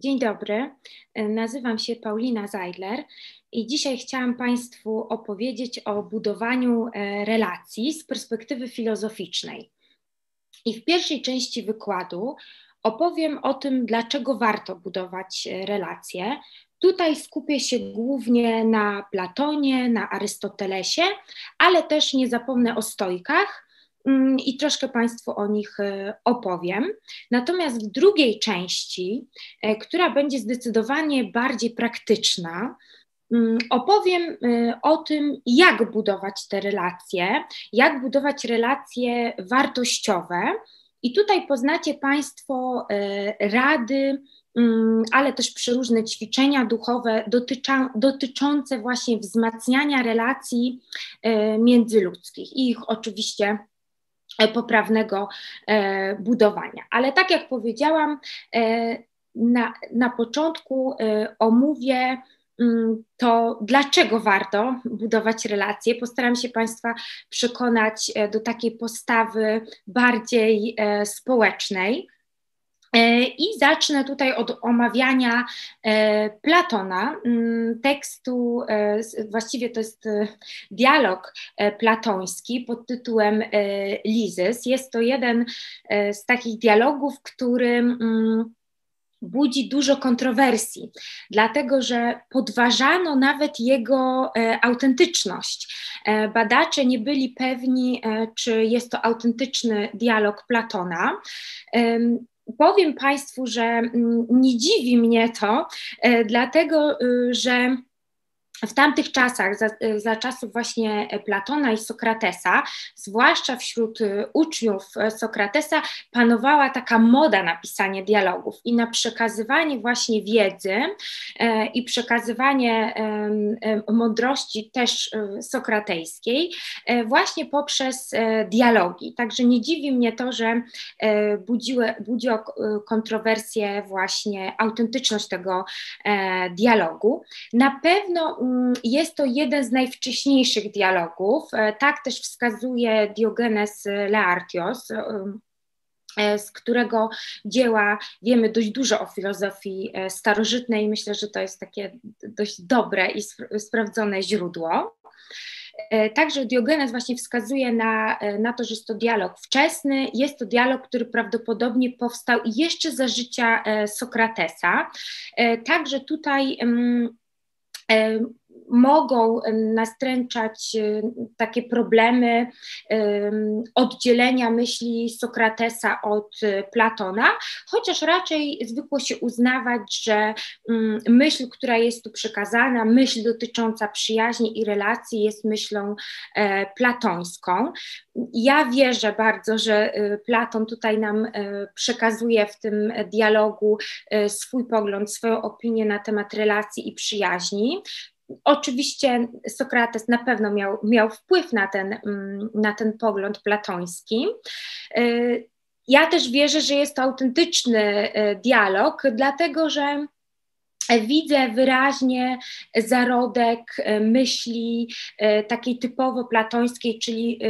Dzień dobry, nazywam się Paulina Zeidler i dzisiaj chciałam Państwu opowiedzieć o budowaniu e, relacji z perspektywy filozoficznej. I w pierwszej części wykładu opowiem o tym, dlaczego warto budować e, relacje. Tutaj skupię się głównie na Platonie, na Arystotelesie, ale też nie zapomnę o stoikach i troszkę Państwu o nich e, opowiem. Natomiast w drugiej części, e, która będzie zdecydowanie bardziej praktyczna, mm, opowiem e, o tym, jak budować te relacje, jak budować relacje wartościowe. I tutaj poznacie Państwo rady, mm, ale też przeróżne ćwiczenia duchowe dotyczące właśnie wzmacniania relacji międzyludzkich i ich oczywiście poprawnego e, budowania. Ale tak jak powiedziałam, e, na, na początku omówię mm, to, dlaczego warto budować relacje. Postaram się Państwa przekonać do takiej postawy bardziej społecznej. E, I zacznę tutaj od omawiania e, Platona, mm, tekstu, e, właściwie to jest dialog platoński pod tytułem Lizys. Jest to jeden z takich dialogów, który mm, budzi dużo kontrowersji, dlatego że podważano nawet jego autentyczność. Badacze nie byli pewni, czy jest to autentyczny dialog Platona powiem Państwu, że mm, nie dziwi mnie to, e, dlatego y, że w tamtych czasach, za, za, czasów właśnie Platona i Sokratesa, zwłaszcza wśród y, uczniów Sokratesa, panowała taka moda na pisanie dialogów i na przekazywanie właśnie wiedzy e, i przekazywanie e, mądrości też e, sokratejskiej e, właśnie poprzez e, dialogi. Także nie dziwi mnie to, że e, budziło, budziło kontrowersję właśnie autentyczność tego dialogu. Na pewno jest to jeden z najwcześniejszych dialogów. E, tak też wskazuje Diogenes Leartios, e, e, z którego dzieła wiemy dość dużo o filozofii starożytnej. Myślę, że to jest takie dość dobre i sprawdzone źródło. Także Diogenes właśnie wskazuje na, na to, że jest to dialog wczesny, jest to dialog, który prawdopodobnie powstał jeszcze za życia Sokratesa. Także tutaj mm, mogą nastręczać y, takie problemy oddzielenia myśli Sokratesa od y, Platona, chociaż raczej zwykło się uznawać, że mm, myśl, która jest tu przekazana, myśl dotycząca przyjaźni i relacji jest myślą e, platońską. Ja wierzę bardzo, że y, Platon tutaj nam przekazuje w tym dialogu swój pogląd, swoją opinię na temat relacji i przyjaźni. Oczywiście Sokrates na pewno miał, miał wpływ na ten, mm, na ten pogląd platoński. Y, ja też wierzę, że jest to autentyczny y, dialog, dlatego że widzę wyraźnie zarodek e, myśli e, takiej typowo platońskiej, czyli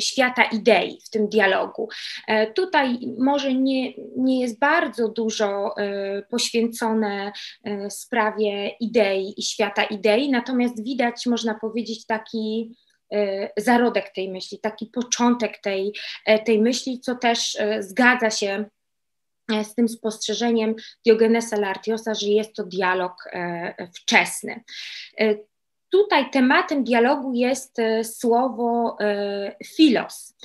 świata idei w tym dialogu. E, tutaj może nie, nie jest bardzo dużo poświęcone sprawie idei i świata idei, natomiast widać, można powiedzieć, taki zarodek tej myśli, taki początek tej, tej myśli, co też zgadza się z tym spostrzeżeniem Diogenesa Lartiosa, że jest to dialog e, wczesny. E, tutaj tematem dialogu jest słowo filos.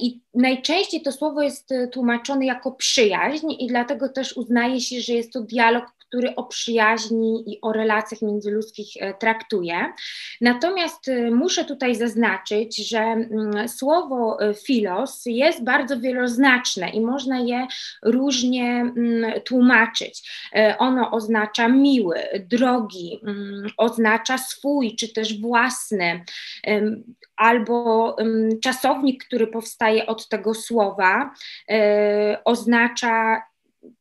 I najczęściej to słowo jest tłumaczone jako przyjaźń, i dlatego też uznaje się, że jest to dialog, który o przyjaźni i o relacjach międzyludzkich e, traktuje. Natomiast e, muszę tutaj zaznaczyć, że mm, słowo e, filos jest bardzo wieloznaczne i można je różnie mm, tłumaczyć. Ono oznacza miły, drogi, mm, oznacza swój czy też własny albo czasownik, który powstaje od tego słowa, oznacza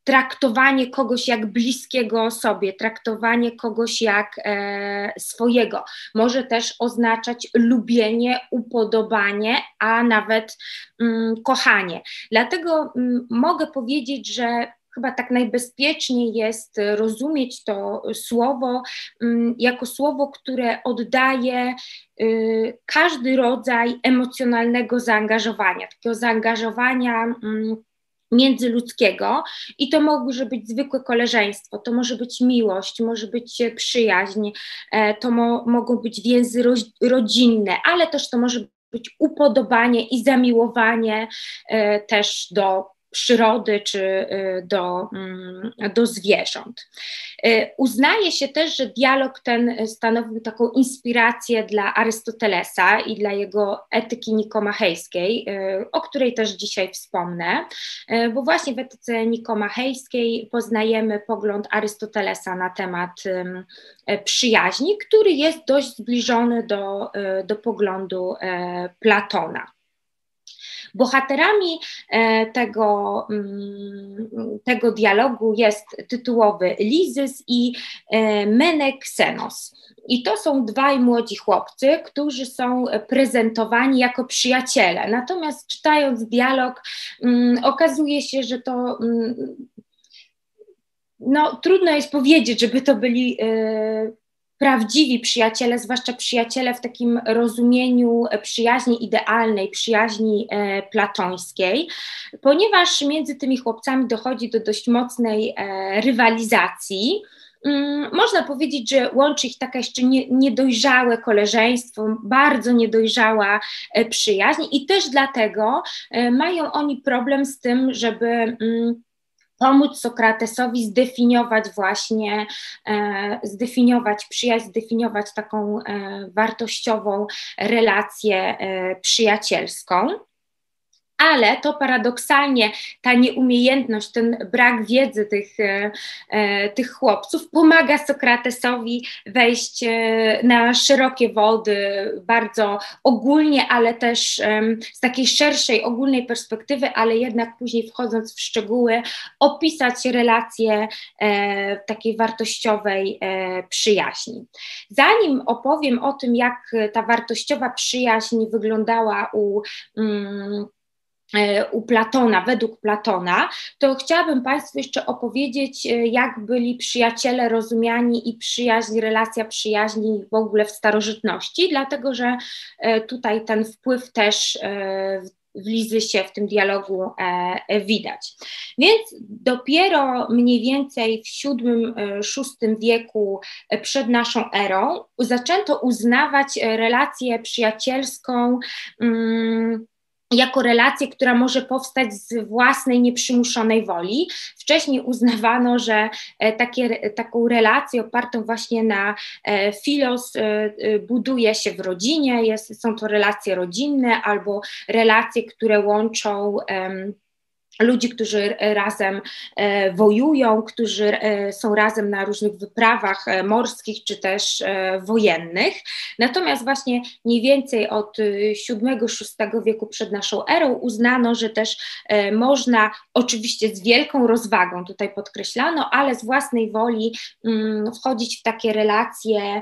traktowanie kogoś jak bliskiego sobie, traktowanie kogoś jak e, swojego. Może też oznaczać lubienie, upodobanie, a nawet mm, kochanie. Dlatego mm, mogę powiedzieć, że chyba tak najbezpieczniej jest rozumieć to słowo mm, jako słowo, które oddaje y, każdy rodzaj emocjonalnego zaangażowania, takiego zaangażowania mm, międzyludzkiego i to może być zwykłe koleżeństwo, to może być miłość, może być przyjaźń, e, to mo mogą być więzy ro rodzinne, ale też to może być upodobanie i zamiłowanie e, też do przyrody czy y, do, mm, do zwierząt. Y, uznaje się też, że dialog ten stanowił taką inspirację dla Arystotelesa i dla jego etyki nikomachejskiej, y, o której też dzisiaj wspomnę, bo właśnie w etyce nikomachejskiej poznajemy pogląd Arystotelesa na temat przyjaźni, który jest dość zbliżony do, do poglądu Platona. Bohaterami e, tego, mm, tego dialogu jest tytułowy Lizys i e, Meneksenos. I to są dwaj młodzi chłopcy, którzy są prezentowani jako przyjaciele. Natomiast czytając dialog, mm, okazuje się, że to mm, no, trudno jest powiedzieć, żeby to byli e, prawdziwi przyjaciele, zwłaszcza przyjaciele w takim rozumieniu przyjaźni idealnej, przyjaźni e, platońskiej, ponieważ między tymi chłopcami dochodzi do dość mocnej e, rywalizacji. Mm, można powiedzieć, że łączy ich taka jeszcze nie, niedojrzałe koleżeństwo, bardzo niedojrzała e, przyjaźń, i też dlatego mają oni problem z tym, żeby mm, pomóc Sokratesowi zdefiniować właśnie, e, zdefiniować przyjaźń, zdefiniować taką e, wartościową relację e, przyjacielską ale to paradoksalnie ta nieumiejętność, ten brak wiedzy tych, e, e, tych chłopców pomaga Sokratesowi wejść e, na szerokie wody, bardzo ogólnie, ale też z takiej szerszej, ogólnej perspektywy, ale jednak później wchodząc w szczegóły, opisać relacje takiej wartościowej przyjaźni. Zanim opowiem o tym, jak ta wartościowa przyjaźń wyglądała u mm, u Platona, według Platona, to chciałabym Państwu jeszcze opowiedzieć, e, jak byli przyjaciele rozumiani i przyjaźń, relacja przyjaźni w ogóle w starożytności, dlatego że e, tutaj ten wpływ też w Lizysie, w tym dialogu widać. Więc dopiero mniej więcej w VII-VI wieku przed naszą erą zaczęto uznawać relację przyjacielską. Hmm, jako relację, która może powstać z własnej nieprzymuszonej woli. Wcześniej uznawano, że e, takie, taką relację opartą właśnie na e, filos e, buduje się w rodzinie, jest, są to relacje rodzinne albo relacje, które łączą ludzi, którzy razem e, wojują, którzy e, są razem na różnych wyprawach e, morskich czy też wojennych. Natomiast właśnie mniej więcej od VII-VI wieku przed naszą erą uznano, że też można oczywiście z wielką rozwagą, tutaj podkreślano, ale z własnej woli mm, wchodzić w takie relacje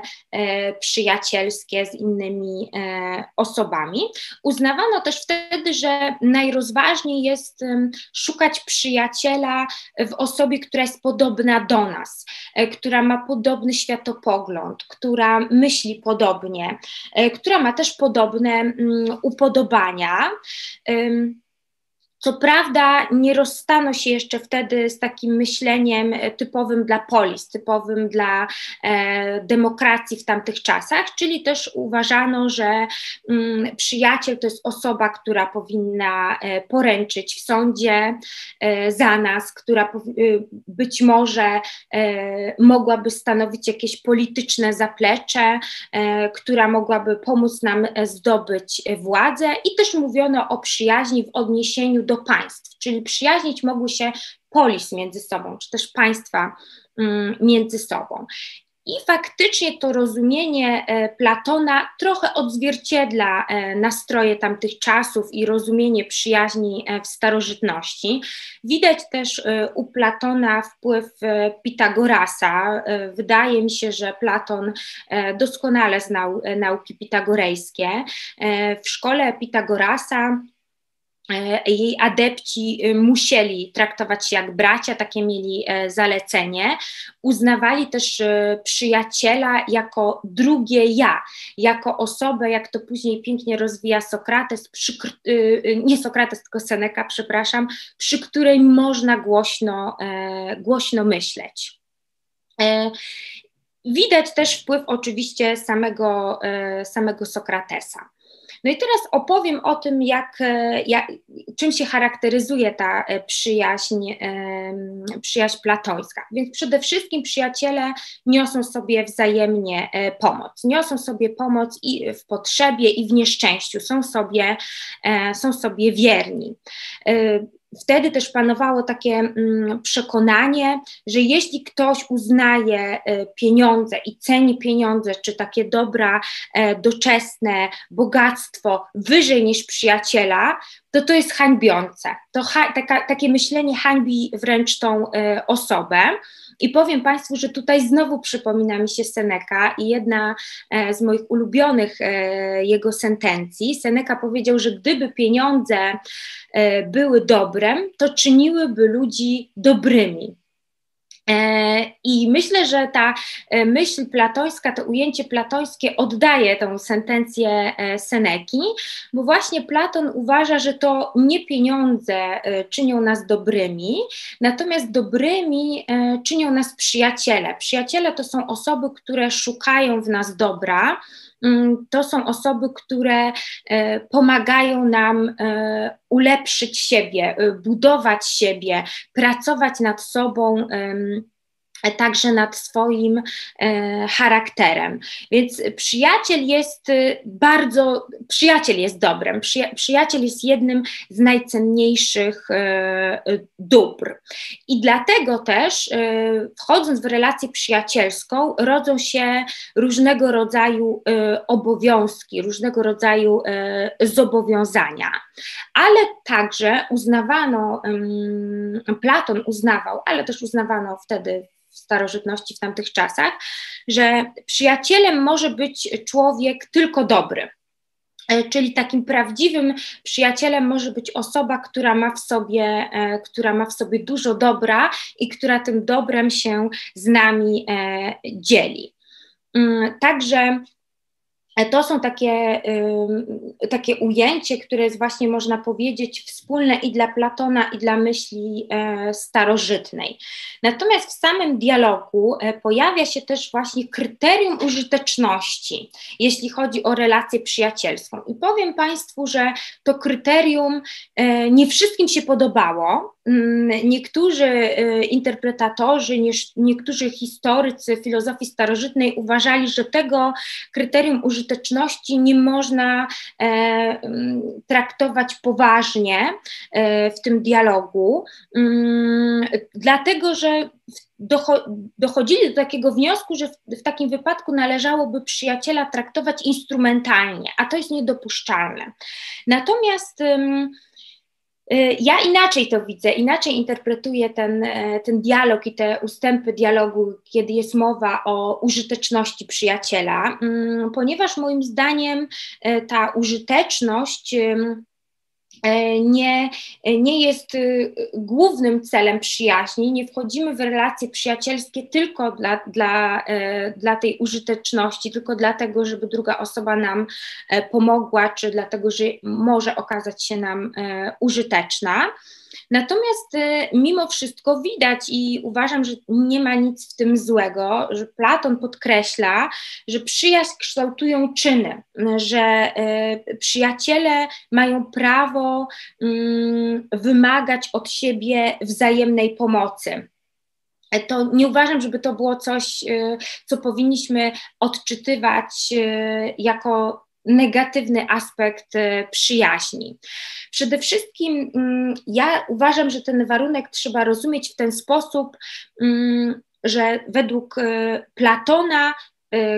przyjacielskie z innymi osobami. Uznawano też wtedy, że najrozważniej jest szukać przyjaciela w osobie, która jest podobna do nas, e, która ma podobny światopogląd, która myśli podobnie, e, która ma też podobne mm, upodobania. Co prawda nie rozstano się jeszcze wtedy z takim myśleniem e, typowym dla polis, typowym dla e, demokracji w tamtych czasach, czyli też uważano, że mm, przyjaciel to jest osoba, która powinna e, poręczyć w sądzie e, za nas, która e, być może e, mogłaby stanowić jakieś polityczne zaplecze, która mogłaby pomóc nam zdobyć władzę. I też mówiono o przyjaźni w odniesieniu do do państw, czyli przyjaźnić mogły się polis między sobą, czy też państwa mm, między sobą. I faktycznie to rozumienie e, Platona trochę odzwierciedla e, nastroje tamtych czasów i rozumienie przyjaźni e, w starożytności. Widać też u Platona wpływ Pitagorasa. Wydaje mi się, że Platon doskonale znał nauki pitagorejskie. W szkole Pitagorasa jej adepci e, musieli traktować się jak bracia, takie mieli e, zalecenie. Uznawali też przyjaciela jako drugie ja, jako osobę, jak to później pięknie rozwija Sokrates, przy, nie Sokrates, tylko Seneca, przepraszam, przy której można głośno, głośno myśleć. Widać też wpływ oczywiście samego, samego Sokratesa. No i teraz opowiem o tym, jak, e, jak, czym się charakteryzuje ta e, przyjaźń, przyjaźń platońska. Więc przede wszystkim przyjaciele niosą sobie wzajemnie e, pomoc. Niosą sobie pomoc i w potrzebie, i w nieszczęściu. Są sobie, są sobie wierni wtedy też panowało takie mm, przekonanie, że jeśli ktoś uznaje e, pieniądze i ceni pieniądze, czy takie dobra e, doczesne, bogactwo wyżej niż przyjaciela, to to jest hańbiące. To ha taka, takie myślenie hańbi wręcz tą e, osobę. I powiem Państwu, że tutaj znowu przypomina mi się Seneca i jedna e, z moich ulubionych e, jego sentencji. Seneca powiedział, że gdyby pieniądze e, były dobrem, to czyniłyby ludzi dobrymi. E, I myślę, że ta e, myśl platońska, to ujęcie platońskie oddaje tą sentencję e, Seneki, bo właśnie Platon uważa, że to nie pieniądze czynią nas dobrymi, natomiast dobrymi czynią nas przyjaciele. Przyjaciele to są osoby, które szukają w nas dobra, mm, to są osoby, które pomagają nam ulepszyć siebie, budować siebie, pracować nad sobą także nad swoim e, charakterem. Więc przyjaciel jest y, bardzo, przyjaciel jest dobrem, przyja, przyjaciel jest jednym z najcenniejszych e, dóbr. I dlatego też, e, wchodząc w relację przyjacielską, rodzą się różnego rodzaju e, obowiązki, różnego rodzaju e, zobowiązania. Ale także uznawano, Platon uznawał, ale też uznawano wtedy w starożytności, w tamtych czasach, że przyjacielem może być człowiek tylko dobry. E, czyli takim prawdziwym przyjacielem może być osoba, która ma w sobie, e, która ma w sobie dużo dobra i która tym dobrem się z nami e, dzieli. Mm, także to są takie, takie ujęcie, które jest właśnie, można powiedzieć, wspólne i dla Platona, i dla myśli e, starożytnej. Natomiast w samym dialogu e, pojawia się też właśnie kryterium użyteczności, jeśli chodzi o relację przyjacielską. I powiem Państwu, że to kryterium nie wszystkim się podobało. Mm, niektórzy interpretatorzy, niektórzy historycy filozofii starożytnej uważali, że tego kryterium użyteczności nie można e, mm, traktować poważnie e, w tym dialogu, mm, dlatego że dochodzili do takiego wniosku, że w, takim wypadku należałoby przyjaciela traktować instrumentalnie, a to jest niedopuszczalne. Natomiast Y, ja inaczej to widzę, inaczej interpretuję ten, e, ten dialog i te ustępy dialogu, kiedy jest mowa o użyteczności przyjaciela, mm, ponieważ moim zdaniem e, ta użyteczność nie, nie jest y, głównym celem przyjaźni, nie wchodzimy w relacje przyjacielskie tylko dla, dla, e, dla tej użyteczności, tylko dlatego, żeby druga osoba nam e, pomogła, czy dlatego, że może okazać się nam użyteczna. Natomiast y, mimo wszystko widać i uważam, że nie ma nic w tym złego, że Platon podkreśla, że przyjaźń kształtują czyny, że y, przyjaciele mają prawo mm, wymagać od siebie wzajemnej pomocy. To nie uważam, żeby to było coś, co powinniśmy odczytywać jako negatywny aspekt e, przyjaźni. Przede wszystkim mm, ja uważam, że ten warunek trzeba rozumieć w ten sposób, mm, że według e, Platona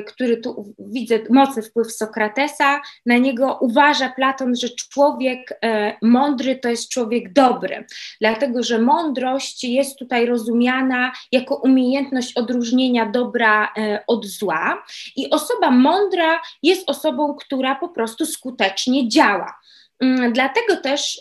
który tu widzę mocny wpływ Sokratesa, na niego uważa Platon, że człowiek y, mądry to jest człowiek dobry, dlatego że mądrość jest tutaj rozumiana jako umiejętność odróżnienia dobra y, od zła i osoba mądra jest osobą, która po prostu skutecznie działa. Mm, dlatego też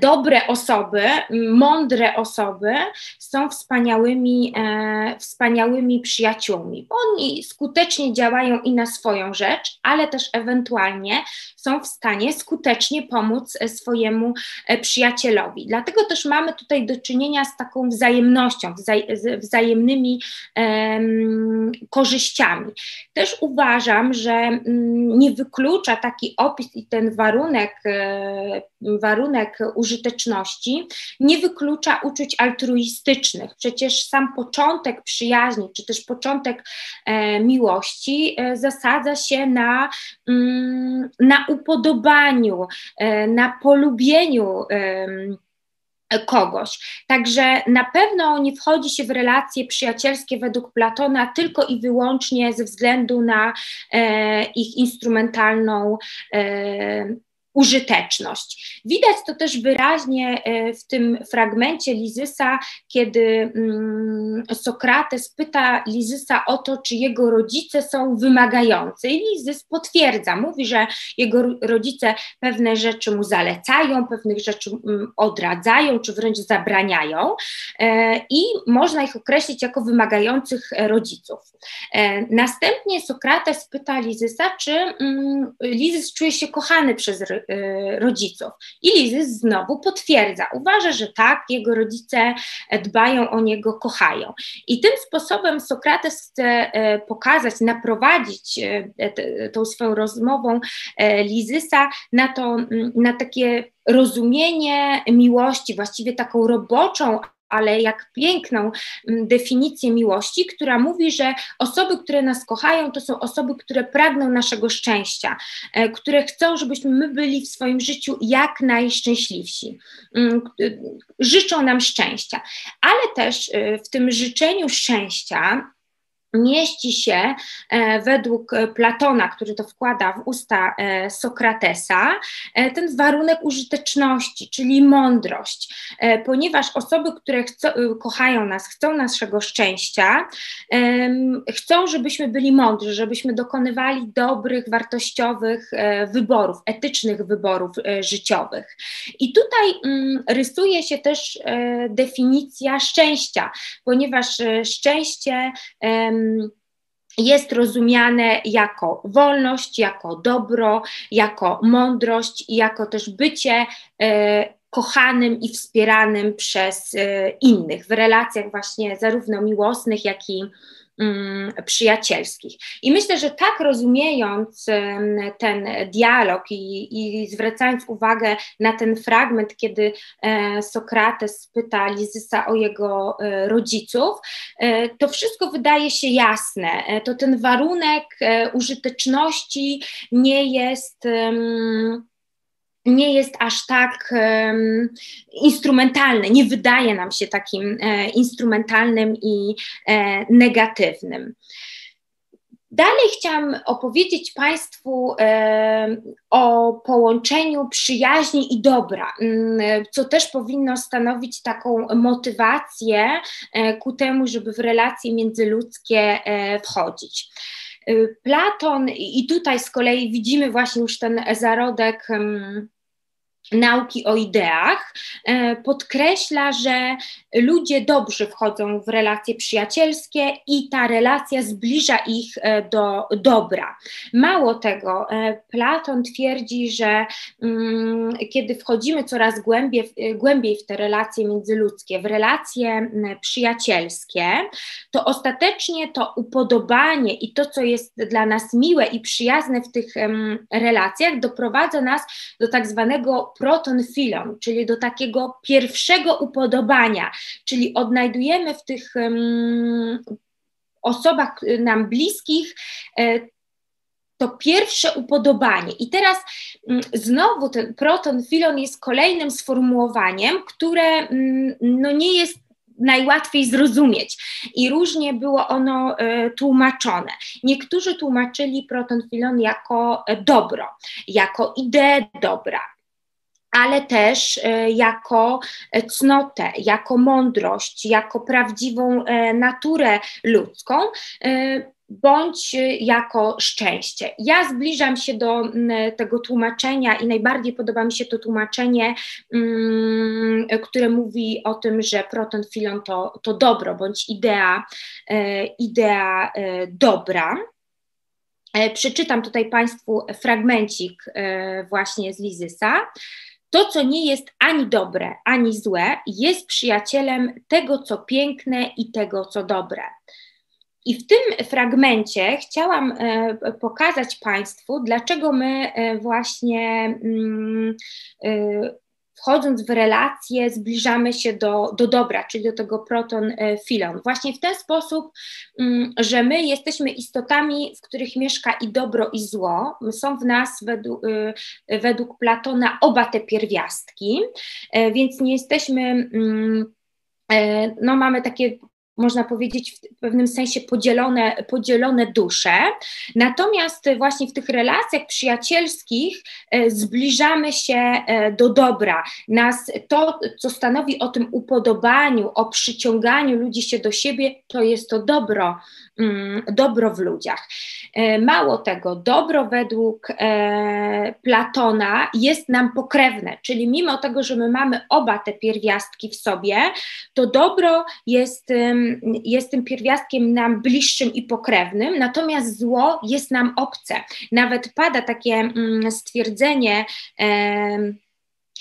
dobre osoby, mądre osoby są wspaniałymi, e, wspaniałymi przyjaciółmi, oni skutecznie działają i na swoją rzecz, ale też ewentualnie są w stanie skutecznie pomóc e, swojemu e, przyjacielowi. Dlatego też mamy tutaj do czynienia z taką wzajemnością, wzaj wzajemnymi e, korzyściami. Też uważam, że m, mm, nie wyklucza taki opis i ten warunek, e, warunek użyteczności nie wyklucza uczuć altruistycznych. Przecież sam początek przyjaźni, czy też początek e, miłości e, zasadza się na, mm, na upodobaniu, e, na polubieniu kogoś. Także na pewno nie wchodzi się w relacje przyjacielskie według Platona tylko i wyłącznie ze względu na e, ich instrumentalną e, użyteczność. Widać to też wyraźnie e, w tym fragmencie Lizysa, kiedy mm, Sokrates pyta Lizysa o to, czy jego rodzice są wymagający. I Lizys potwierdza, mówi, że jego rodzice pewne rzeczy mu zalecają, pewnych rzeczy mm, odradzają, czy wręcz zabraniają e, i można ich określić jako wymagających rodziców. E, następnie Sokrates pyta Lizysa, czy mm, Lizys czuje się kochany przez rodziców. I Lizys znowu potwierdza, uważa, że tak, jego rodzice dbają o niego, kochają. I tym sposobem Sokrates chce e, pokazać, naprowadzić e, tą swoją rozmową Lizysa na, to, na takie rozumienie miłości, właściwie taką roboczą ale jak piękną mm, definicję miłości, która mówi, że osoby, które nas kochają, to są osoby, które pragną naszego szczęścia, e, które chcą, żebyśmy my byli w swoim życiu jak najszczęśliwsi. Mm, życzą nam szczęścia, ale też e, w tym życzeniu szczęścia, mieści się e, według Platona, który to wkłada w usta e, Sokratesa, e, ten warunek użyteczności, czyli mądrość, ponieważ osoby, które chcą, kochają nas, chcą naszego szczęścia, chcą, żebyśmy byli mądrzy, żebyśmy dokonywali dobrych, wartościowych wyborów, etycznych wyborów życiowych. I tutaj mm, rysuje się też definicja szczęścia, ponieważ szczęście jest rozumiane jako wolność, jako dobro, jako mądrość jako też bycie e, kochanym i wspieranym przez e, innych w relacjach właśnie zarówno miłosnych, jak i przyjacielskich. I myślę, że tak rozumiejąc ten dialog i, i zwracając uwagę na ten fragment, kiedy e, Sokrates pyta Lizysa o jego e, rodziców, e, to wszystko wydaje się jasne. To ten warunek użyteczności nie jest nie jest aż tak um, instrumentalny, nie wydaje nam się takim e, instrumentalnym i e, negatywnym. Dalej chciałam opowiedzieć Państwu e, o połączeniu przyjaźni i dobra, mm, co też powinno stanowić taką motywację e, ku temu, żeby w relacje międzyludzkie e, wchodzić. E, Platon, i tutaj z kolei widzimy właśnie już ten zarodek nauki o ideach, e, podkreśla, że ludzie dobrze wchodzą w relacje przyjacielskie i ta relacja zbliża ich e, do dobra. Mało tego, e, Platon twierdzi, że mm, kiedy wchodzimy coraz głębiej, głębiej w te relacje międzyludzkie, w relacje przyjacielskie, to ostatecznie to upodobanie i to, co jest dla nas miłe i przyjazne w tych relacjach, doprowadza nas do tak zwanego proton filon, czyli do takiego pierwszego upodobania, czyli odnajdujemy w tych um, osobach nam bliskich e, to pierwsze upodobanie. I teraz mm, znowu ten proton filon jest kolejnym sformułowaniem, które mm, no, nie jest najłatwiej zrozumieć i różnie było ono e, tłumaczone. Niektórzy tłumaczyli proton filon jako e, dobro, jako ideę dobra, ale też e, jako cnotę, jako mądrość, jako prawdziwą e, naturę ludzką. E, bądź jako szczęście. Ja zbliżam się do tego tłumaczenia i najbardziej podoba mi się to tłumaczenie, które mówi o tym, że proton filon to, to dobro bądź idea, idea dobra. Przeczytam tutaj Państwu fragmencik właśnie z Lizysa. To, co nie jest ani dobre, ani złe, jest przyjacielem tego, co piękne i tego, co dobre. I w tym fragmencie chciałam e, pokazać Państwu, dlaczego my e, właśnie mm, e, wchodząc w relacje, zbliżamy się do, do dobra, czyli do tego proton-filon. Właśnie w ten sposób, mm, że my jesteśmy istotami, w których mieszka i dobro, i zło. Są w nas według, według Platona oba te pierwiastki, więc nie jesteśmy mm, no mamy takie można powiedzieć, w pewnym sensie podzielone, podzielone dusze. Natomiast właśnie w tych relacjach przyjacielskich e, zbliżamy się e, do dobra. Nas to, co stanowi o tym upodobaniu, o przyciąganiu ludzi się do siebie, to jest to dobro, mm, dobro w ludziach. E, mało tego, dobro według Platona jest nam pokrewne, czyli mimo tego, że my mamy oba te pierwiastki w sobie, to dobro jest jest tym pierwiastkiem nam bliższym i pokrewnym, natomiast zło jest nam obce. Nawet pada takie mm, stwierdzenie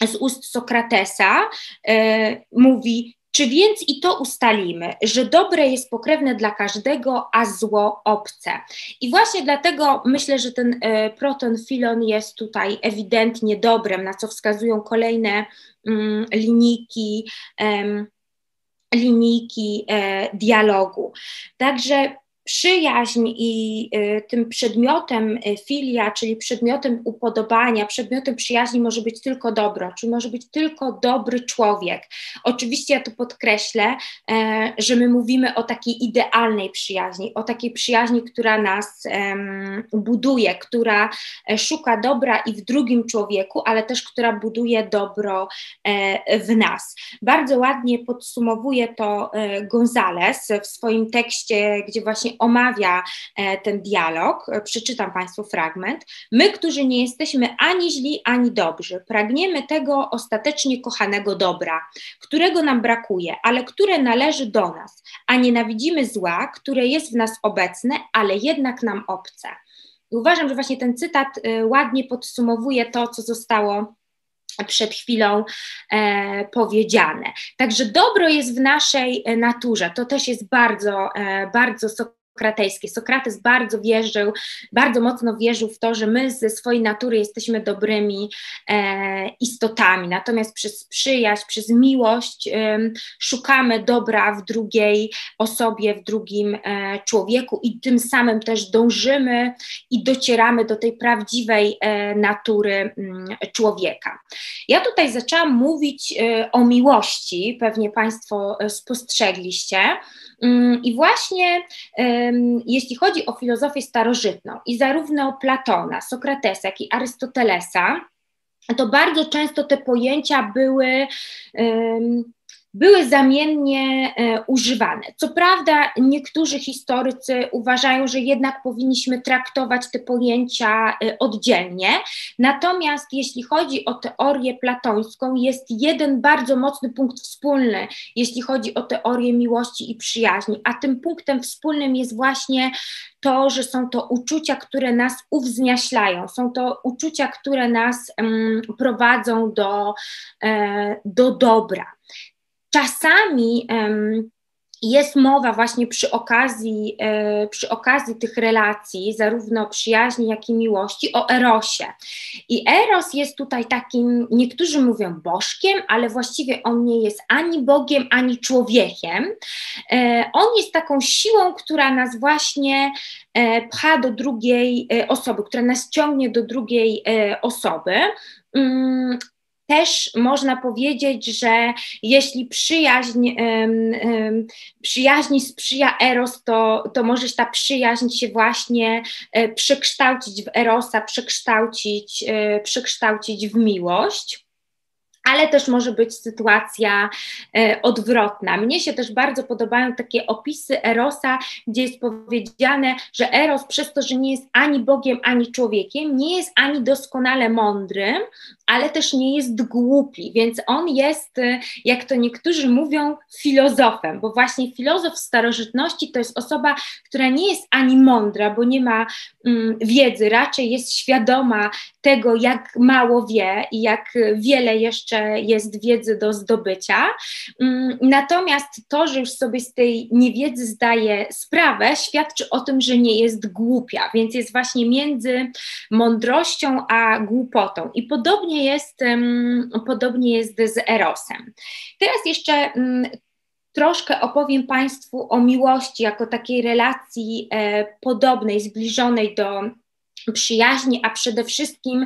z ust Sokratesa, e, mówi, czy więc i to ustalimy, że dobre jest pokrewne dla każdego, a zło obce. I właśnie dlatego myślę, że ten e, proton filon jest tutaj ewidentnie dobrem, na co wskazują kolejne mm, linijki linijki e, dialogu. Także przyjaźń i y, tym przedmiotem y, filia, czyli przedmiotem upodobania, przedmiotem przyjaźni może być tylko dobro, czy może być tylko dobry człowiek. Oczywiście ja tu podkreślę, e, że my mówimy o takiej idealnej przyjaźni, o takiej przyjaźni, która nas buduje, która e, szuka dobra i w drugim człowieku, ale też która buduje dobro e, w nas. Bardzo ładnie podsumowuje to Gonzales w swoim tekście, gdzie właśnie omawia e, ten dialog. E, przeczytam Państwu fragment. My, którzy nie jesteśmy ani źli, ani dobrzy, pragniemy tego ostatecznie kochanego dobra, którego nam brakuje, ale które należy do nas, a nienawidzimy zła, które jest w nas obecne, ale jednak nam obce. I uważam, że właśnie ten cytat e, ładnie podsumowuje to, co zostało przed chwilą e, powiedziane. Także dobro jest w naszej naturze. To też jest bardzo, e, bardzo Sokrates bardzo wierzył, bardzo mocno wierzył w to, że my ze swojej natury jesteśmy dobrymi e, istotami, natomiast przez przyjaźń, przez miłość e, szukamy dobra w drugiej osobie, w drugim e, człowieku i tym samym też dążymy i docieramy do tej prawdziwej e, natury m, mm, człowieka. Ja tutaj zaczęłam mówić e, o miłości, pewnie Państwo e, spostrzegliście. Mm, I właśnie jeśli chodzi o filozofię starożytną i zarówno Platona, Sokratesa, jak i Arystotelesa, to bardzo często te pojęcia były były zamiennie e, używane. Co prawda, niektórzy historycy uważają, że jednak powinniśmy traktować te pojęcia e, oddzielnie, natomiast jeśli chodzi o teorię platońską, jest jeden bardzo mocny punkt wspólny, jeśli chodzi o teorię miłości i przyjaźni, a tym punktem wspólnym jest właśnie to, że są to uczucia, które nas uwzniaślają, są to uczucia, które nas um, prowadzą do, e, do dobra czasami jest mowa właśnie przy okazji, e, przy okazji tych relacji, zarówno przyjaźni, jak i miłości, o Erosie. I Eros jest tutaj takim, niektórzy mówią bożkiem, ale właściwie on nie jest ani Bogiem, ani człowiekiem. E, on jest taką siłą, która nas właśnie e, pcha do drugiej osoby, która nas ciągnie do drugiej osoby. Też można powiedzieć, że jeśli przyjaźń, przyjaźni sprzyja Eros, to, to możesz ta przyjaźń się właśnie e, przekształcić w Erosa, przekształcić, e, przekształcić w miłość. ale też może być sytuacja e, odwrotna. Mnie się też bardzo podobają takie opisy Erosa, gdzie jest powiedziane, że Eros przez to, że nie jest ani Bogiem, ani człowiekiem, nie jest ani doskonale mądrym, ale też nie jest głupi, więc on jest, e, jak to niektórzy mówią, filozofem, bo właśnie filozof w starożytności to jest osoba, która nie jest ani mądra, bo nie ma mm, wiedzy, raczej jest świadoma tego, jak mało wie i jak wiele jeszcze jest wiedzy do zdobycia. Mm, natomiast to, że już sobie z tej niewiedzy zdaje sprawę, świadczy o tym, że nie jest głupia, więc jest właśnie między mądrością a głupotą. I podobnie jest, podobnie jest z Erosem. Teraz jeszcze mm, troszkę opowiem Państwu o miłości jako takiej relacji e, podobnej, zbliżonej do przyjaźni, a przede wszystkim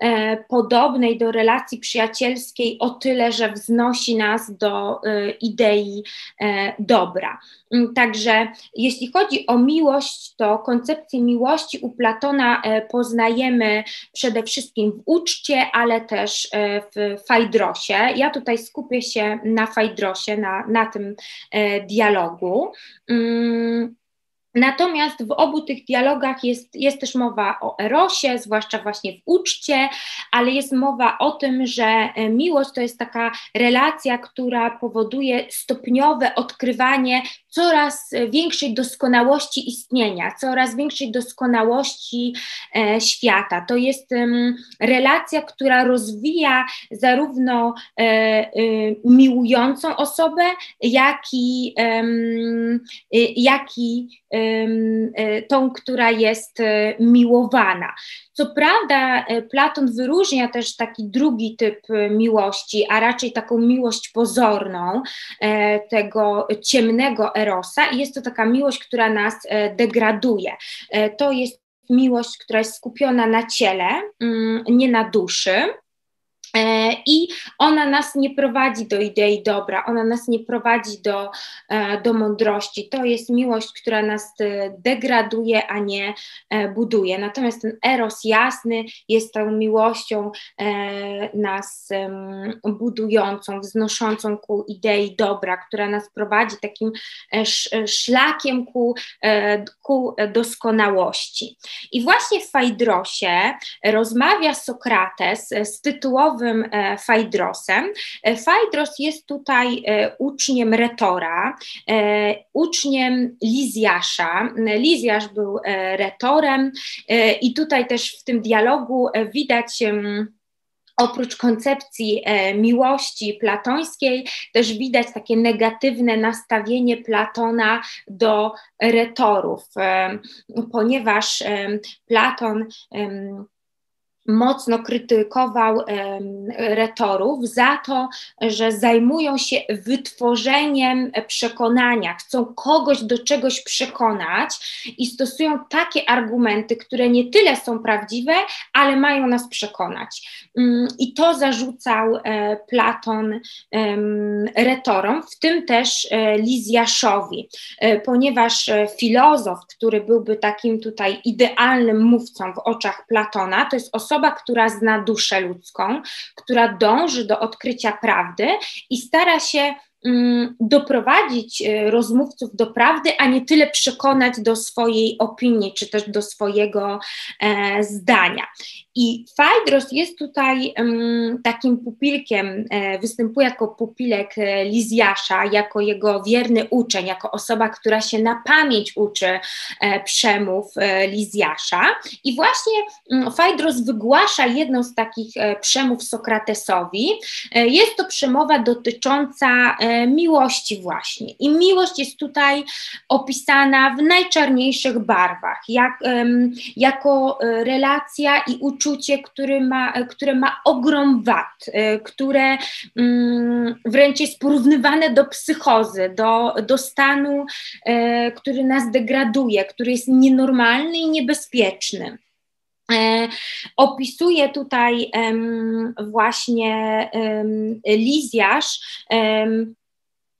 e, podobnej do relacji przyjacielskiej o tyle, że wznosi nas do e, idei e, dobra. Mm, także jeśli chodzi o miłość, to koncepcję miłości u Platona e, poznajemy przede wszystkim w uczcie, ale też e, w Fajdrosie. Ja tutaj skupię się na Fajdrosie, na, na tym e, dialogu. Mm, Natomiast w obu tych dialogach jest, jest też mowa o erosie, zwłaszcza właśnie w uczcie, ale jest mowa o tym, że e, miłość to jest taka relacja, która powoduje stopniowe odkrywanie coraz większej doskonałości istnienia, coraz większej doskonałości e, świata. To jest e, relacja, która rozwija zarówno e, e, miłującą osobę, jak i, e, jak i tą, która jest miłowana. Co prawda, Platon wyróżnia też taki drugi typ miłości, a raczej taką miłość pozorną, tego ciemnego erosa, i jest to taka miłość, która nas degraduje. To jest miłość, która jest skupiona na ciele, mm, nie na duszy. E, I ona nas nie prowadzi do idei dobra, ona nas nie prowadzi do, e, do mądrości. To jest miłość, która nas e, degraduje, a nie buduje. Natomiast ten eros jasny jest tą miłością nas budującą, wznoszącą ku idei dobra, która nas prowadzi takim szlakiem ku, ku doskonałości. I właśnie w Fajdrosie rozmawia Sokrates z tytułowym nowym e, Fajdrosem. E, Fajdros jest tutaj e, uczniem retora, uczniem Lizjasza. Lizjasz był retorem i tutaj też w tym dialogu widać oprócz koncepcji e, miłości platońskiej, też widać takie negatywne nastawienie Platona do retorów, e, ponieważ e, Platon mocno krytykował retorów za to, że zajmują się wytworzeniem przekonania, chcą kogoś do czegoś przekonać i stosują takie argumenty, które nie tyle są prawdziwe, ale mają nas przekonać. Mm, I to zarzucał e, Platon retorom, w tym też e, Lizjaszowi, e, ponieważ filozof, który byłby takim tutaj idealnym mówcą w oczach Platona, to jest osoba, osoba, która zna duszę ludzką, która dąży do odkrycia prawdy i stara się mm, doprowadzić e, rozmówców do prawdy, a nie tyle przekonać do swojej opinii, czy też do swojego e, zdania. I Fajdros jest tutaj um, takim pupilkiem, e, występuje jako pupilek e, Lizjasza, jako jego wierny uczeń, jako osoba, która się na pamięć uczy e, przemów e, Lizjasza. I właśnie um, Fajdros wygłasza jedną z takich e, przemów Sokratesowi. E, jest to przemowa dotycząca miłości właśnie. I miłość jest tutaj opisana w najczarniejszych barwach, jak, jako relacja i uczucie uczucie, które ma, które ma ogrom wad, y, które mm, wręcz jest porównywane do psychozy, do, do stanu, y, który nas degraduje, który jest nienormalny i niebezpieczny. E, opisuje tutaj właśnie Lizjasz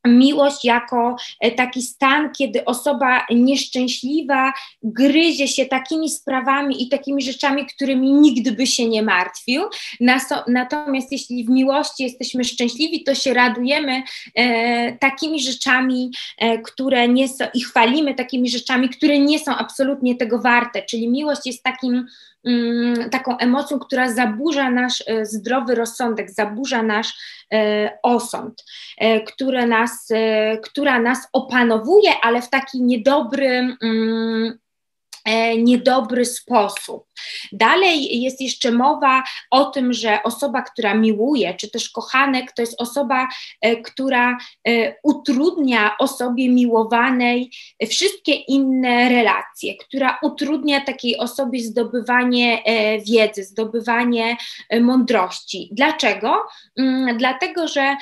miłość jako e, taki stan, kiedy osoba nieszczęśliwa gryzie się takimi sprawami i takimi rzeczami, którymi nigdy by się nie martwił. Natomiast jeśli w miłości jesteśmy szczęśliwi, to się radujemy e, takimi rzeczami, e, które nie są i chwalimy takimi rzeczami, które nie są absolutnie tego warte. Czyli miłość jest takim taką emocją, która zaburza nasz e, zdrowy rozsądek, zaburza nasz e, osąd, e, które nas, która nas opanowuje, ale w taki niedobry, mm, niedobry sposób. Dalej jest jeszcze mowa o tym, że osoba, która miłuje, czy też kochanek, to jest osoba, e, która e, utrudnia osobie miłowanej wszystkie inne relacje, która utrudnia takiej osobie zdobywanie e, wiedzy, zdobywanie mądrości. Dlaczego? Mm, dlatego, że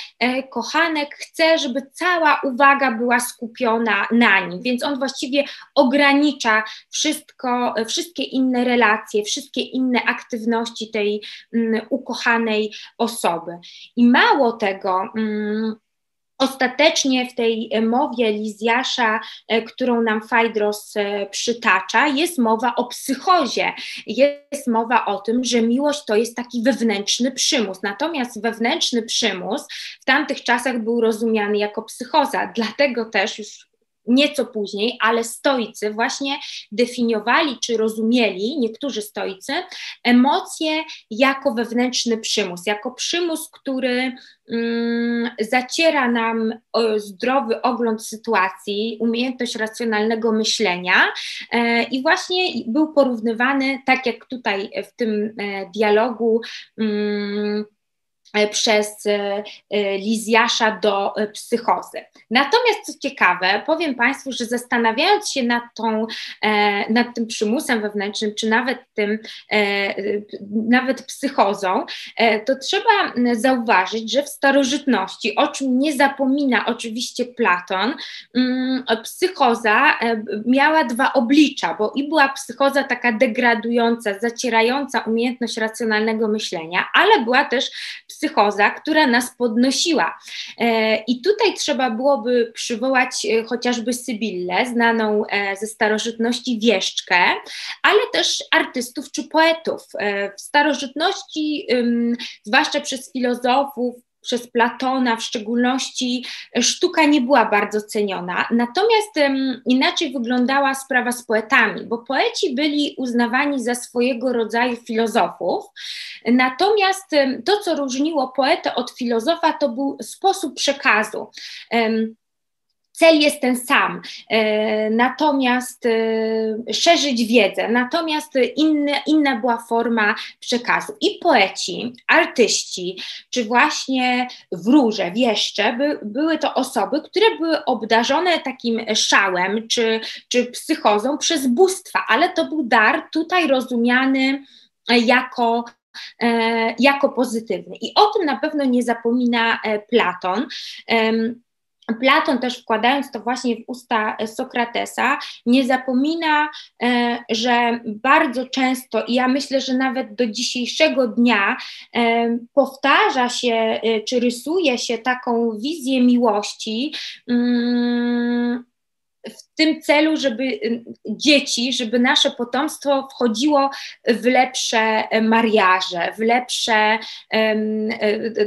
kochanek chce, żeby cała uwaga była skupiona na nim, więc on właściwie ogranicza wszystko, wszystkie inne relacje wszystkie inne aktywności tej mm, ukochanej osoby. I mało tego, mm, Ostatecznie w tej mowie Lizjasza, e, którą nam Fajdros e, przytacza, jest mowa o psychozie. Jest mowa o tym, że miłość to jest taki wewnętrzny przymus. Natomiast wewnętrzny przymus w tamtych czasach był rozumiany jako psychoza. Dlatego też już nieco później, ale stoicy właśnie definiowali czy rozumieli, niektórzy stoicy, emocje jako wewnętrzny przymus, jako przymus, który mm, zaciera nam zdrowy ogląd sytuacji, umiejętność racjonalnego myślenia e, i właśnie był porównywany, tak jak tutaj w tym e, dialogu, mm, przez e, e, Lizjasza do psychozy. Natomiast co ciekawe, powiem Państwu, że zastanawiając się nad, tą, nad tym przymusem wewnętrznym, czy nawet tym, nawet psychozą, to trzeba zauważyć, że w starożytności, o czym nie zapomina oczywiście Platon, mm, psychoza miała dwa oblicza, bo i była psychoza taka degradująca, zacierająca umiejętność racjonalnego myślenia, ale była też psychoza, która nas podnosiła. E, I tutaj trzeba byłoby przywołać e, chociażby Sybillę, znaną e, ze starożytności wieszczkę, ale też artystów czy poetów. W starożytności, zwłaszcza przez filozofów, przez Platona w szczególności sztuka nie była bardzo ceniona. Natomiast um, inaczej wyglądała sprawa z poetami, bo poeci byli uznawani za swojego rodzaju filozofów. Natomiast um, to, co różniło poetę od filozofa, to był sposób przekazu. Um, cel jest ten sam, e, natomiast e, szerzyć wiedzę, natomiast inny, inna była forma przekazu. I poeci, artyści, czy właśnie wróże, wieszcze, by, były to osoby, które były obdarzone takim szałem czy, czy psychozą przez bóstwa, ale to był dar tutaj rozumiany jako jako pozytywny. I o tym na pewno nie zapomina Platon. Platon też wkładając to właśnie w usta Sokratesa, nie zapomina, e, że bardzo często, i ja myślę, że nawet do dzisiejszego dnia, e, powtarza się e, czy rysuje się taką wizję miłości mm, w tym celu, żeby dzieci, żeby nasze potomstwo wchodziło w lepsze mariaże, w lepsze, um,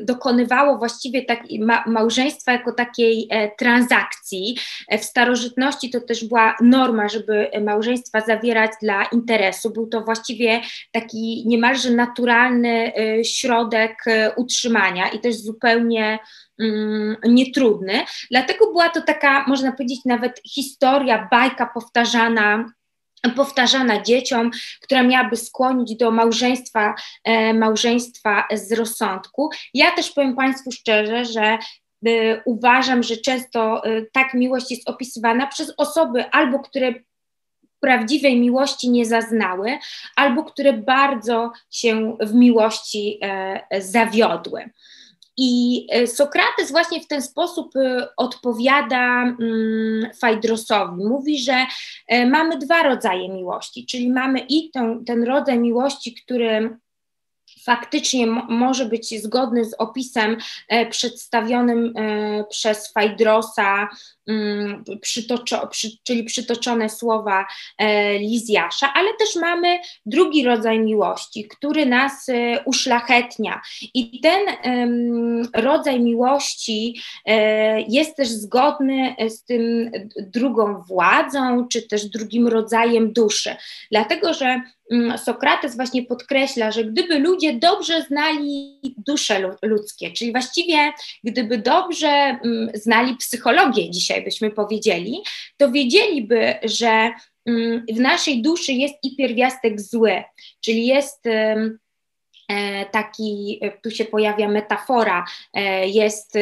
dokonywało właściwie tak, ma, małżeństwa jako takiej e, transakcji. E, w starożytności to też była norma, żeby małżeństwa zawierać dla interesu. Był to właściwie taki niemalże naturalny e, środek utrzymania i też zupełnie um, nietrudny. Dlatego była to taka, można powiedzieć, nawet historia, bajka powtarzana powtarzana dzieciom, która miałaby skłonić do małżeństwa, e, małżeństwa z rozsądku. Ja też powiem Państwu szczerze, że e, uważam, że często e, tak miłość jest opisywana przez osoby albo które prawdziwej miłości nie zaznały, albo które bardzo się w miłości zawiodły. I e, Sokrates właśnie w ten sposób e, odpowiada mm, Fajdrosowi. Mówi, że e, mamy dwa rodzaje miłości, czyli mamy i ten, ten rodzaj miłości, który faktycznie może być zgodny z opisem przedstawionym przez Fajdrosa, przytoczo, przy, czyli przytoczone słowa e, Lizjasza, ale też mamy drugi rodzaj miłości, który nas uszlachetnia. I ten rodzaj miłości jest też zgodny z tym drugą władzą, czy też drugim rodzajem duszy. Dlatego, że Mm, Sokrates właśnie podkreśla, że gdyby ludzie dobrze znali dusze ludzkie, czyli właściwie gdyby dobrze mm, znali psychologię, dzisiaj byśmy powiedzieli, to wiedzieliby, że mm, w naszej duszy jest i pierwiastek zły, czyli jest e, taki, tu się pojawia metafora, e, jest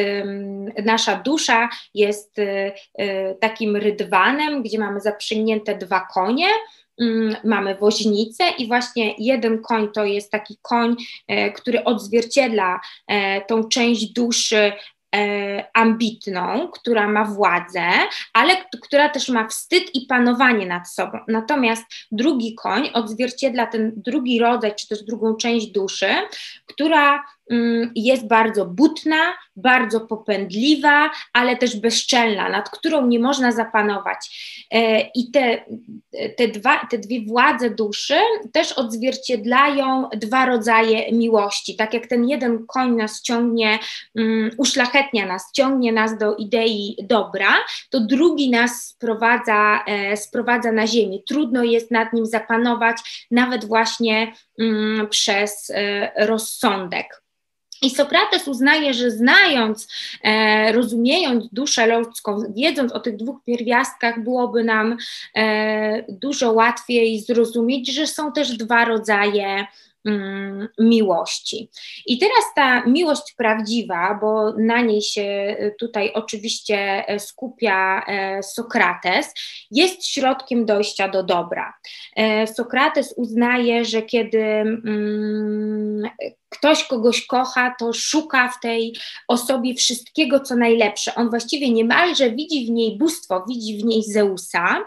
nasza dusza, jest e, takim rydwanem, gdzie mamy zaprzęgnięte dwa konie, Mm, mamy woźnicę i właśnie jeden koń to jest taki koń, e, który odzwierciedla e, tą część duszy e, ambitną, która ma władzę, ale która też ma wstyd i panowanie nad sobą. Natomiast drugi koń odzwierciedla ten drugi rodzaj, czy też drugą część duszy, która jest bardzo butna, bardzo popędliwa, ale też bezczelna, nad którą nie można zapanować. E, I te, te, dwa, te dwie władze duszy też odzwierciedlają dwa rodzaje miłości. Tak jak ten jeden koń nas ciągnie, um, uszlachetnia nas, ciągnie nas do idei dobra, to drugi nas sprowadza, e, sprowadza na ziemię. Trudno jest nad nim zapanować, nawet właśnie um, przez e, rozsądek. I Sokrates uznaje, że znając, e, rozumiejąc duszę ludzką, wiedząc o tych dwóch pierwiastkach, byłoby nam e, dużo łatwiej zrozumieć, że są też dwa rodzaje Mm, miłości. I teraz ta miłość prawdziwa, bo na niej się tutaj oczywiście skupia e, Sokrates, jest środkiem dojścia do dobra. E, Sokrates uznaje, że kiedy mm, ktoś kogoś kocha, to szuka w tej osobie wszystkiego, co najlepsze. On właściwie niemalże widzi w niej bóstwo, widzi w niej Zeusa,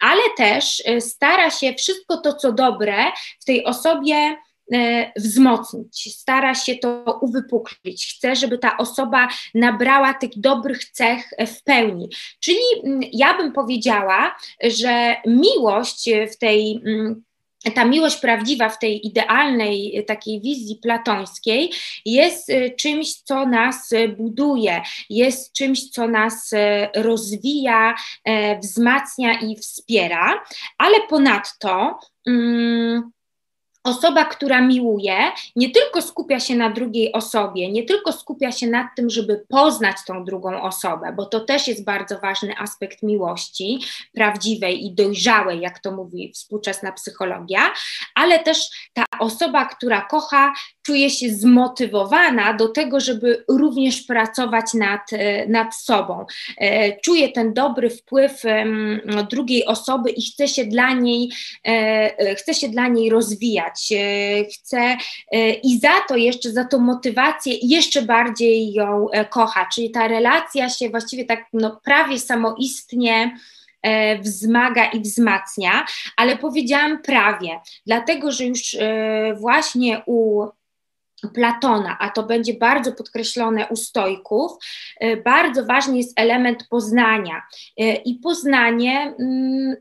ale też e, stara się wszystko to, co dobre w tej osobie E, wzmocnić, stara się to uwypuklić, chce, żeby ta osoba nabrała tych dobrych cech w pełni. Czyli mm, ja bym powiedziała, że miłość w tej mm, ta miłość prawdziwa w tej idealnej takiej wizji platońskiej jest e, czymś, co nas buduje, jest czymś, co nas e, rozwija, wzmacnia i wspiera, ale ponadto. Mm, osoba, która miłuje, nie tylko skupia się na drugiej osobie, nie tylko skupia się nad tym, żeby poznać tą drugą osobę, bo to też jest bardzo ważny aspekt miłości, prawdziwej i dojrzałej, jak to mówi współczesna psychologia, ale też ta osoba, która kocha, czuje się zmotywowana do tego, żeby również pracować nad, e, nad sobą. E, czuje ten dobry wpływ drugiej osoby i chce się dla niej, e, chce się dla niej rozwijać, chce i za to jeszcze, za tą motywację jeszcze bardziej ją kocha, czyli ta relacja się właściwie tak no, prawie samoistnie wzmaga i wzmacnia, ale powiedziałam prawie, dlatego że już właśnie u Platona, a to będzie bardzo podkreślone u stojków, e, bardzo ważny jest element poznania. E, I poznanie mm,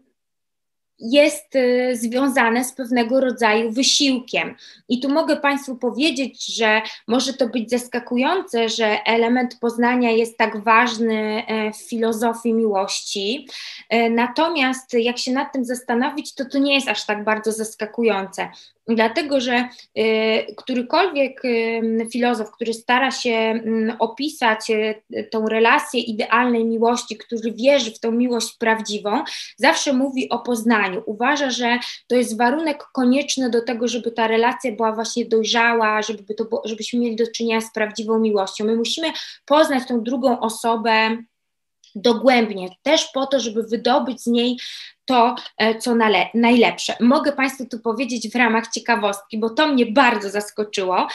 jest y, związane z pewnego rodzaju wysiłkiem. I tu mogę Państwu powiedzieć, że może to być zaskakujące, że element poznania jest tak ważny e, w filozofii miłości. E, natomiast jak się nad tym zastanowić, to to nie jest aż tak bardzo zaskakujące. Dlatego, że y, którykolwiek y, filozof, który stara się y, opisać y, tą relację idealnej miłości, który wierzy w tą miłość prawdziwą, zawsze mówi o poznaniu. Uważa, że to jest warunek konieczny do tego, żeby ta relacja była właśnie dojrzała, żeby to, żebyśmy mieli do czynienia z prawdziwą miłością. My musimy poznać tą drugą osobę dogłębnie, też po to, żeby wydobyć z niej to, e, co najlepsze. Mogę Państwu tu powiedzieć w ramach ciekawostki, bo to mnie bardzo zaskoczyło,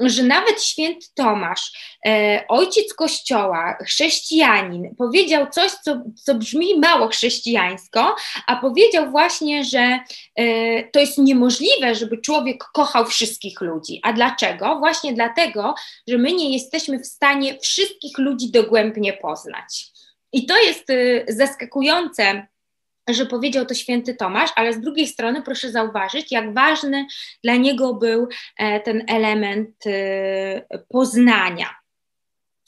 że nawet święty Tomasz, e, ojciec Kościoła, chrześcijanin, powiedział coś, co, co brzmi mało chrześcijańsko, a powiedział właśnie, że e, to jest niemożliwe, żeby człowiek kochał wszystkich ludzi. A dlaczego? Właśnie dlatego, że my nie jesteśmy w stanie wszystkich ludzi dogłębnie poznać. I to jest e, zaskakujące że powiedział to święty Tomasz, ale z drugiej strony proszę zauważyć, jak ważny dla niego był e, ten element e, poznania.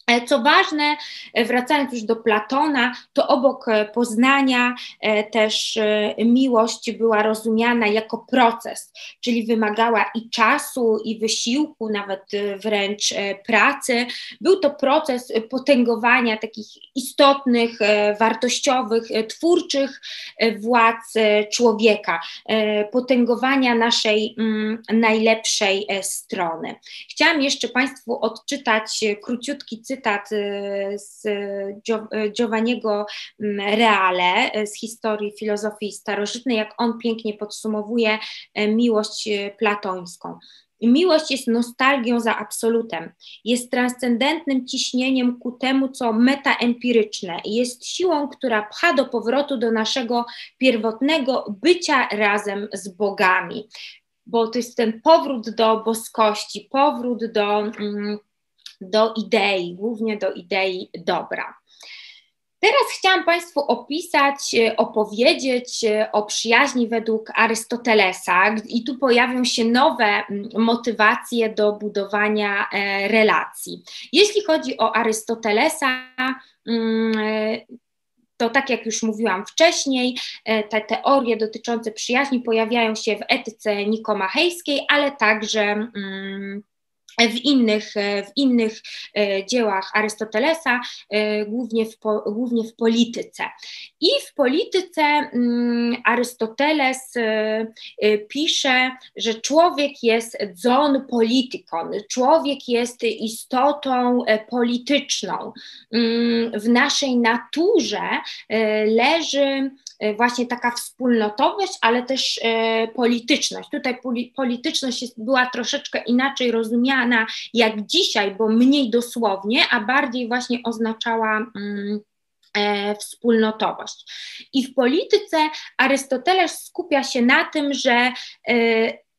E, co ważne, e, wracając już do Platona, to obok e, poznania też miłość była rozumiana jako proces, czyli wymagała i czasu, i wysiłku, nawet wręcz pracy. Był to proces potęgowania takich istotnych, wartościowych, twórczych władz człowieka, potęgowania naszej mm, najlepszej strony. Chciałam jeszcze Państwu odczytać króciutki cytat cytat z Giovanniego mm, Reale y, z historii filozofii starożytnej, jak on pięknie podsumowuje miłość platońską. Miłość jest nostalgią za absolutem, jest transcendentnym ciśnieniem ku temu, co metaempiryczne, jest siłą, która pcha do powrotu do naszego pierwotnego bycia razem z bogami, bo to jest ten powrót do boskości, powrót do. Mm, do idei, głównie do idei dobra. Teraz chciałam Państwu opisać, e, opowiedzieć e, o przyjaźni według Arystotelesa i tu pojawią się nowe motywacje do budowania e, relacji. Jeśli chodzi o Arystotelesa, to tak jak już mówiłam wcześniej, te teorie dotyczące przyjaźni pojawiają się w etyce nikomachejskiej, ale także w innych, e, w innych e, dziełach Arystotelesa, e, głównie w, głównie w polityce. I w polityce mm, Arystoteles pisze, że człowiek jest zon politikon, człowiek jest istotą polityczną. Mm, w naszej naturze leży właśnie taka wspólnotowość, ale też e, polityczność. Tutaj polityczność jest, była troszeczkę inaczej rozumiana jak dzisiaj, bo mniej dosłownie, a bardziej właśnie oznaczała. Mm, e, wspólnotowość. I w polityce Arystoteles skupia się na tym, że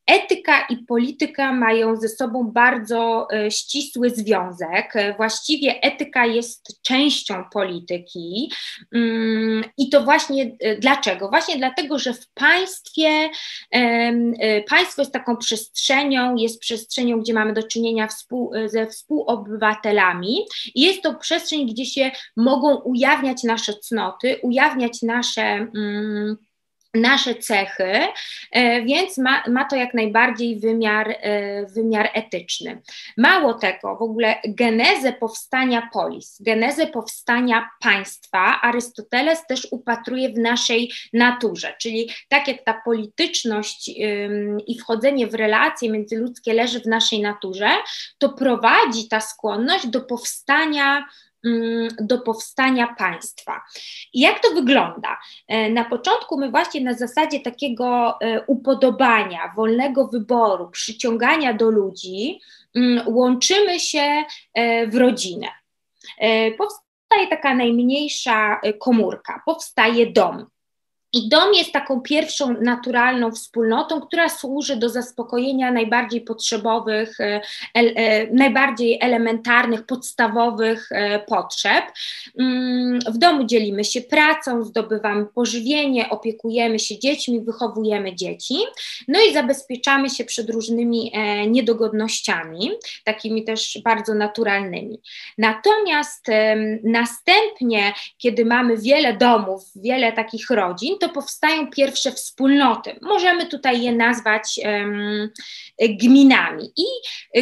Etyka i polityka mają ze sobą bardzo e, ścisły związek. E, właściwie etyka jest częścią polityki. Mm, I to właśnie e, dlaczego? Właśnie dlatego, że w państwie państwo jest taką przestrzenią, jest przestrzenią, gdzie mamy do czynienia współ, ze współobywatelami. Jest to przestrzeń, gdzie się mogą ujawniać nasze cnoty, ujawniać nasze. Mm, nasze cechy, e, więc ma, ma to jak najbardziej wymiar, e, wymiar etyczny. Mało tego, w ogóle genezę powstania polis, genezę powstania państwa Arystoteles też upatruje w naszej naturze, czyli tak jak ta polityczność i wchodzenie w relacje międzyludzkie leży w naszej naturze, to prowadzi ta skłonność do powstania do powstania państwa. I jak to wygląda? E, na początku my właśnie na zasadzie takiego e, upodobania, wolnego wyboru, przyciągania do ludzi, mm, łączymy się e, w rodzinę. Powstaje taka najmniejsza komórka, powstaje dom. I dom jest taką pierwszą naturalną wspólnotą, która służy do zaspokojenia najbardziej potrzebowych, e, e, najbardziej elementarnych, podstawowych e, potrzeb. Mm, w domu dzielimy się pracą, zdobywamy pożywienie, opiekujemy się dziećmi, wychowujemy dzieci, no i zabezpieczamy się przed różnymi niedogodnościami, takimi też bardzo naturalnymi. Natomiast następnie, kiedy mamy wiele domów, wiele takich rodzin, to powstają pierwsze wspólnoty. Możemy tutaj je nazwać gminami. I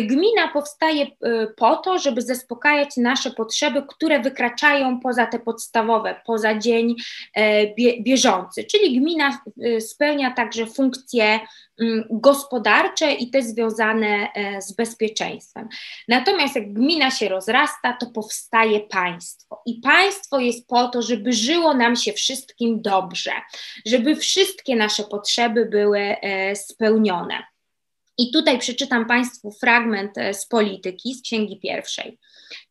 gmina powstaje e, po to, żeby zaspokajać nasze potrzeby, które wykraczają poza te podstawowe, poza dzień e, bieżący. Czyli gmina e, spełnia także funkcje Mm, gospodarcze i te związane z bezpieczeństwem. Natomiast jak gmina się rozrasta, to powstaje państwo. I państwo jest po to, żeby żyło nam się wszystkim dobrze, żeby wszystkie nasze potrzeby były e, spełnione. I tutaj przeczytam Państwu fragment e, z polityki, z Księgi Pierwszej.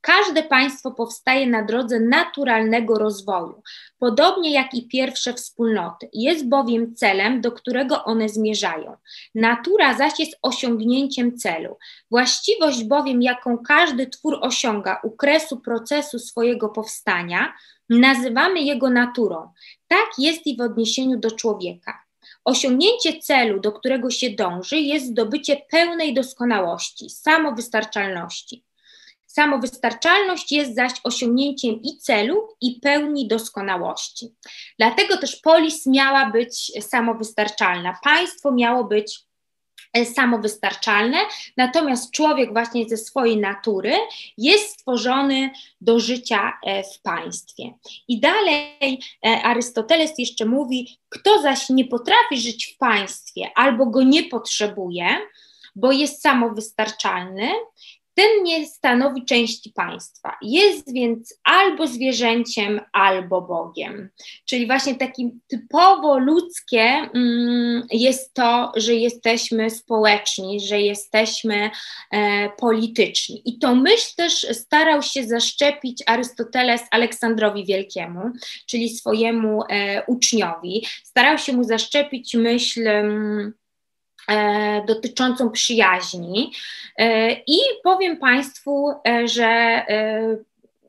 Każde państwo powstaje na drodze naturalnego rozwoju, podobnie jak i pierwsze wspólnoty. Jest bowiem celem, do którego one zmierzają. Natura zaś jest osiągnięciem celu. Właściwość bowiem, jaką każdy twór osiąga u kresu procesu swojego powstania, nazywamy jego naturą. Tak jest i w odniesieniu do człowieka. Osiągnięcie celu, do którego się dąży, jest zdobycie pełnej doskonałości, samowystarczalności. Samowystarczalność jest zaś osiągnięciem i celu, i pełni doskonałości. Dlatego też polis miała być samowystarczalna, państwo miało być e, samowystarczalne, natomiast człowiek właśnie ze swojej natury jest stworzony do życia e, w państwie. I dalej e, Arystoteles jeszcze mówi, kto zaś nie potrafi żyć w państwie albo go nie potrzebuje, bo jest samowystarczalny, ten nie stanowi części państwa. Jest więc albo zwierzęciem, albo Bogiem. Czyli właśnie takim typowo ludzkie mm, jest to, że jesteśmy społeczni, że jesteśmy e, polityczni. I to myśl też starał się zaszczepić Arystoteles Aleksandrowi Wielkiemu, czyli swojemu e, uczniowi. Starał się mu zaszczepić myśl. E, dotyczącą przyjaźni. E, I powiem Państwu, e, że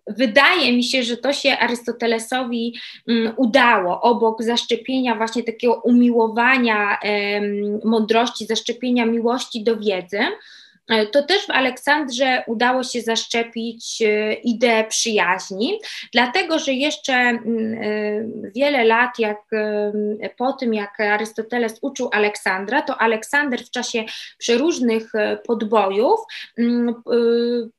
wydaje mi się, że to się Arystotelesowi mm, udało, obok zaszczepienia właśnie takiego umiłowania mądrości, zaszczepienia miłości do wiedzy to też w Aleksandrze udało się zaszczepić e, ideę przyjaźni, dlatego że jeszcze mm, e, wiele lat jak po tym, jak Arystoteles uczył Aleksandra, to Aleksander w czasie przeróżnych podbojów mm,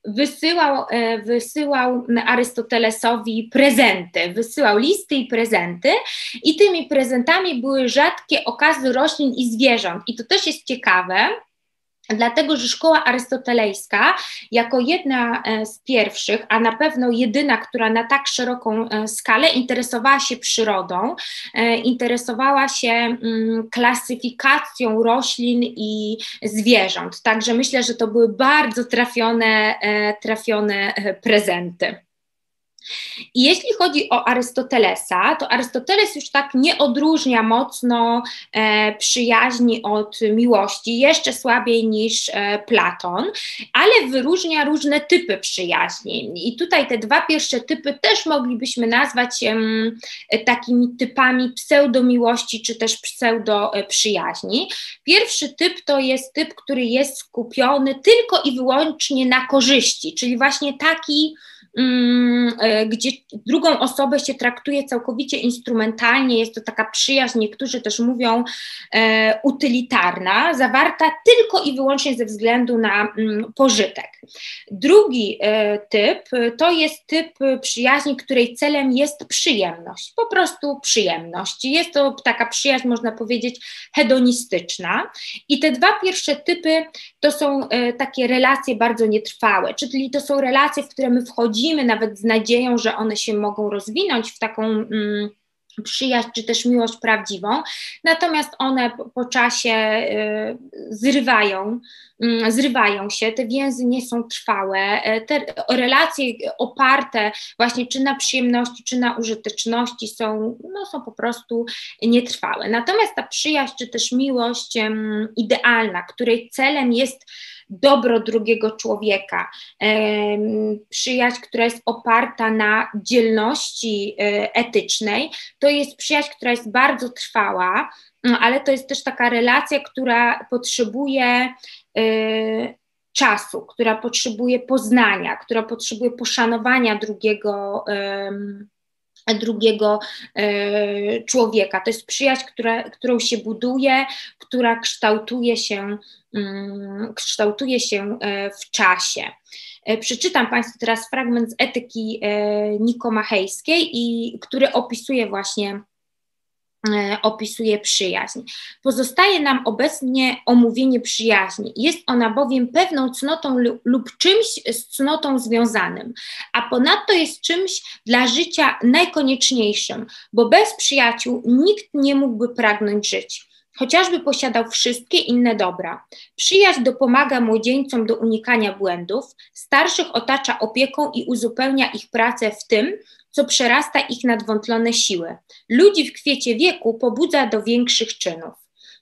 wysyłał, wysyłał Arystotelesowi prezenty, wysyłał listy i prezenty i tymi prezentami były rzadkie okazy roślin i zwierząt. I to też jest ciekawe, Dlatego, że szkoła arystotelejska, jako jedna e, z pierwszych, a na pewno jedyna, która na tak szeroką e, skalę interesowała się przyrodą, e, interesowała się mm, klasyfikacją roślin i zwierząt. Także myślę, że to były bardzo trafione, trafione prezenty. I jeśli chodzi o Arystotelesa, to Arystoteles już tak nie odróżnia mocno e, przyjaźni od miłości, jeszcze słabiej niż e, Platon, ale wyróżnia różne typy przyjaźni. I tutaj te dwa pierwsze typy też moglibyśmy nazwać e, takimi typami pseudomiłości czy też pseudo-przyjaźni. Pierwszy typ to jest typ, który jest skupiony tylko i wyłącznie na korzyści, czyli właśnie taki, e, gdzie drugą osobę się traktuje całkowicie instrumentalnie, jest to taka przyjaźń, niektórzy też mówią e, utylitarna, zawarta tylko i wyłącznie ze względu na mm, pożytek. Drugi e, typ to jest typ przyjaźni, której celem jest przyjemność, po prostu przyjemność. Jest to taka przyjaźń, można powiedzieć, hedonistyczna. I te dwa pierwsze typy to są takie relacje bardzo nietrwałe, czyli to są relacje, w które my wchodzimy, wchodzimy nawet z nadzieją, że one się mogą rozwinąć w taką mm, przyjaźń czy też miłość prawdziwą, natomiast one po, po czasie y, zrywają, y, zrywają się, te więzy nie są trwałe, y, te relacje oparte właśnie czy na przyjemności, czy na użyteczności są, no, są po prostu nietrwałe. Natomiast ta przyjaźń czy też miłość y, idealna, której celem jest dobro drugiego człowieka, przyjaźń, która jest oparta na dzielności e, etycznej, to jest przyjaźń, która jest bardzo trwała, no, ale to jest też taka relacja, która potrzebuje e, czasu, która potrzebuje poznania, która potrzebuje poszanowania drugiego drugiego e, człowieka. To jest przyjaźń, która, którą się buduje, która kształtuje się, mm, kształtuje się e, w czasie. E, przeczytam Państwu teraz fragment z etyki nikomachejskiej, i, który opisuje właśnie opisuje przyjaźń. Pozostaje nam obecnie omówienie przyjaźni. Jest ona bowiem pewną cnotą lub czymś z cnotą związanym, a ponadto jest czymś dla życia najkonieczniejszym, bo bez przyjaciół nikt nie mógłby pragnąć żyć. chociażby posiadał wszystkie inne dobra. Przyjaźń dopomaga młodzieńcom do unikania błędów, starszych otacza opieką i uzupełnia ich pracę w tym, co przerasta ich nadwątlone siły. Ludzi w kwiecie wieku pobudza do większych czynów.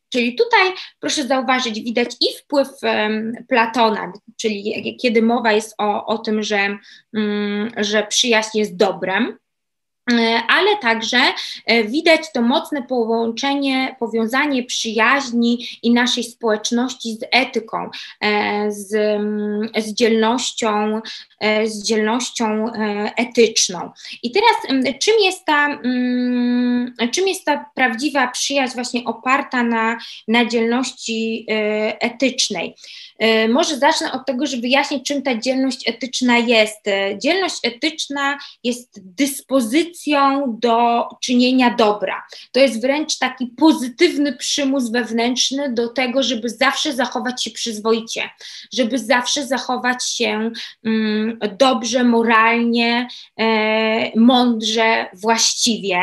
Czyli tutaj proszę zauważyć, widać i wpływ um, Platona, czyli kiedy mowa jest o, o tym, że, um, że przyjaźń jest dobrem, E, ale także e, widać to mocne połączenie, powiązanie przyjaźni i naszej społeczności z etyką, e, z, mm, z dzielnością, z dzielnością etyczną. I teraz czym jest ta, mm, czym jest ta prawdziwa przyjaźń właśnie oparta na, na dzielności etycznej? Może zacznę od tego, że wyjaśnić, czym ta dzielność etyczna jest. Dzielność etyczna jest dyspozycją, do czynienia dobra. To jest wręcz taki pozytywny przymus wewnętrzny do tego, żeby zawsze zachować się przyzwoicie, żeby zawsze zachować się mm, dobrze, moralnie, e, mądrze, właściwie.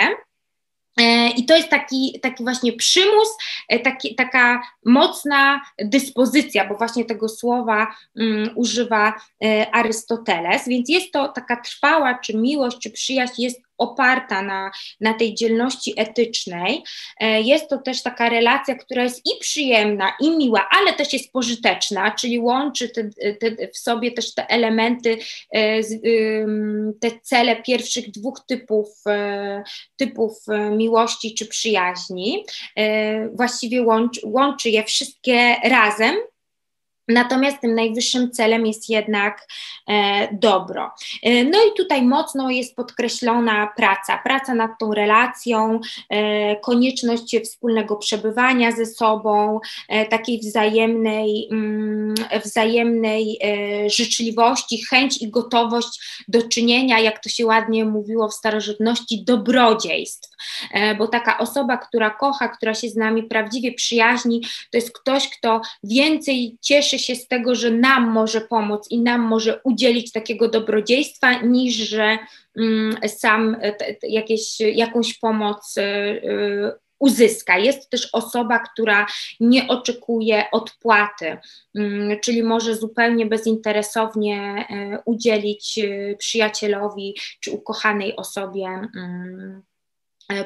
E, I to jest taki, taki właśnie przymus, e, taki, taka mocna dyspozycja, bo właśnie tego słowa um, używa e, Arystoteles, więc jest to taka trwała, czy miłość, czy przyjaźń jest oparta na, na tej dzielności etycznej. E, jest to też taka relacja, która jest i przyjemna, i miła, ale też jest pożyteczna, czyli łączy te, te, w sobie też te elementy, e, te cele pierwszych dwóch typów, e, typów miłości czy przyjaźni. Właściwie łączy, łączy je wszystkie razem Natomiast tym najwyższym celem jest jednak e, dobro. E, no i tutaj mocno jest podkreślona praca, praca nad tą relacją, e, konieczność wspólnego przebywania ze sobą, e, takiej wzajemnej, mm, wzajemnej e, życzliwości, chęć i gotowość do czynienia, jak to się ładnie mówiło w starożytności, dobrodziejstw. E, bo taka osoba, która kocha, która się z nami prawdziwie przyjaźni, to jest ktoś, kto więcej cieszy cieszy się z tego, że nam może pomóc i nam może udzielić takiego dobrodziejstwa, niż że mm, sam te, te, jakieś, jakąś pomoc y, uzyska. Jest też osoba, która nie oczekuje odpłaty, mm, czyli może zupełnie bezinteresownie udzielić przyjacielowi czy ukochanej osobie mm, E,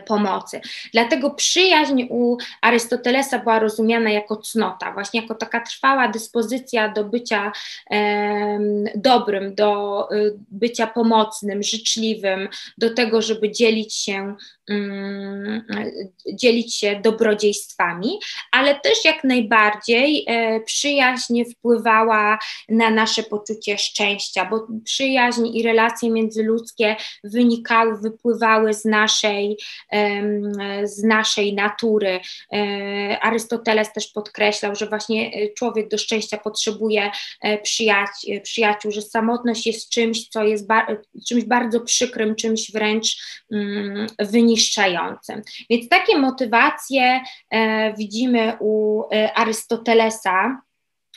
pomocy. Dlatego przyjaźń u Arystotelesa była rozumiana jako cnota, właśnie jako taka trwała dyspozycja do bycia e, dobrym, do y, bycia pomocnym, życzliwym, do tego, żeby dzielić się Mm, dzielić się dobrodziejstwami, ale też jak najbardziej e, przyjaźń wpływała na nasze poczucie szczęścia, bo przyjaźń i relacje międzyludzkie wynikały, wypływały z naszej, z naszej natury. E, Arystoteles też podkreślał, że właśnie e, człowiek do szczęścia potrzebuje przyjaciół, przyjaciół że samotność jest czymś, co jest czymś bardzo przykrym, czymś wręcz mm, wyniszczającym. Więc takie motywacje e, widzimy u e, Arystotelesa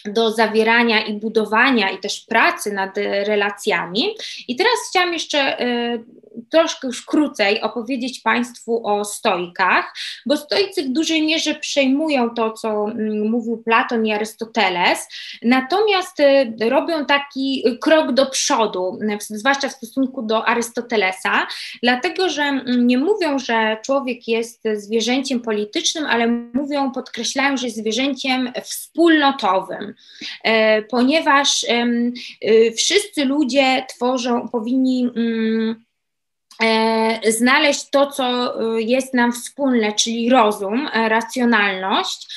do zawierania i budowania i też pracy nad relacjami. I teraz chciałam jeszcze y, troszkę już krócej opowiedzieć Państwu o stoikach, bo stoicy w dużej mierze przejmują to, co y, mówił Platon i Arystoteles, natomiast y, robią taki krok do przodu, zwłaszcza w stosunku do Arystotelesa, dlatego że nie mówią, że człowiek jest zwierzęciem politycznym, ale mówią, podkreślają, że jest zwierzęciem wspólnotowym. E, ponieważ y, wszyscy ludzie tworzą, powinni mm, e, znaleźć to, co y, jest nam wspólne, czyli rozum, e, racjonalność,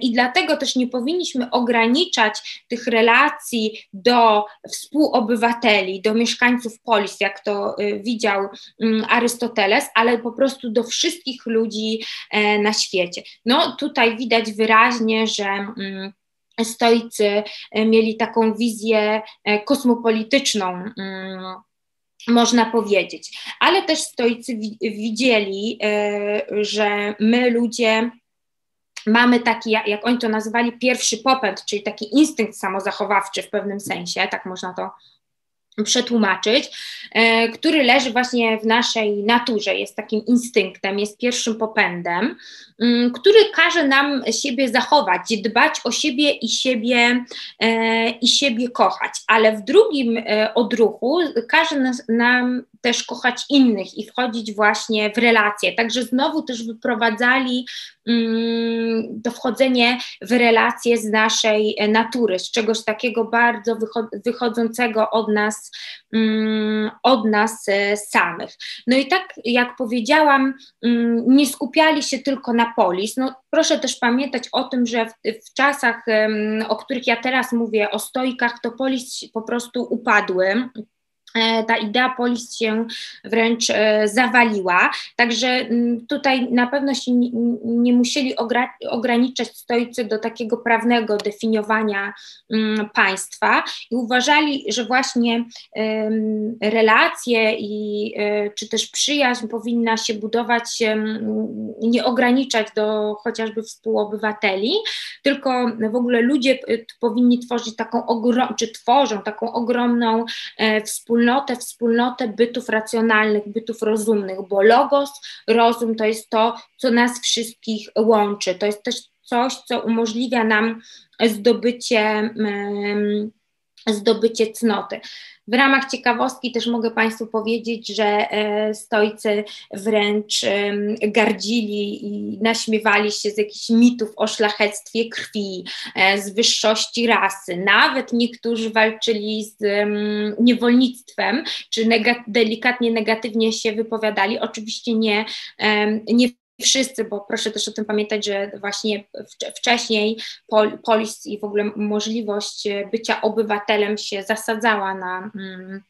i dlatego też nie powinniśmy ograniczać tych relacji do współobywateli, do mieszkańców polis, jak to y, widział mm, Arystoteles, ale po prostu do wszystkich ludzi na świecie. No tutaj widać wyraźnie, że mm, stoicy e, mieli taką wizję e, kosmopolityczną mm, można powiedzieć. Ale też stoicy widzieli, e, że my ludzie mamy taki, jak oni to nazywali, pierwszy popęd, czyli taki instynkt samozachowawczy w pewnym sensie, tak można to przetłumaczyć, e, który leży właśnie w naszej naturze, jest takim instynktem, jest pierwszym popędem, mm, który każe nam siebie zachować, dbać o siebie i siebie, e, i siebie kochać, ale w drugim e, odruchu każe nas, nam też kochać innych i wchodzić właśnie w relacje. Także znowu też wyprowadzali mm, to wchodzenie w relacje z naszej natury, z czegoś takiego bardzo wychodzącego od nas, mm, od nas e, samych. No i tak jak powiedziałam, mm, nie skupiali się tylko na polis. No, proszę też pamiętać o tym, że w, w czasach, o których ja teraz mówię, o stoikach, to polis po prostu upadły E, ta idea polis się wręcz e, zawaliła. Także mm, tutaj na pewno się nie, musieli ograniczać stoicy do takiego prawnego definiowania mm, państwa i uważali, że właśnie relacje i e, czy też przyjaźń powinna się budować, nie ograniczać do chociażby współobywateli, tylko w ogóle ludzie powinni tworzyć taką czy tworzą taką ogromną wspólnotę, wspólnotę, wspólnotę bytów racjonalnych, bytów rozumnych, bo logos, rozum to jest to, co nas wszystkich łączy. To jest też coś, co umożliwia nam zdobycie, zdobycie cnoty. W ramach ciekawostki też mogę Państwu powiedzieć, że e, stoicy wręcz gardzili i naśmiewali się z jakichś mitów o szlachectwie krwi, e, z wyższości rasy. Nawet niektórzy walczyli z niewolnictwem, czy delikatnie negatywnie się wypowiadali. Oczywiście nie, nie wszyscy, bo proszę też o tym pamiętać, że właśnie wcześniej polis i w ogóle możliwość bycia obywatelem się zasadzała na mm,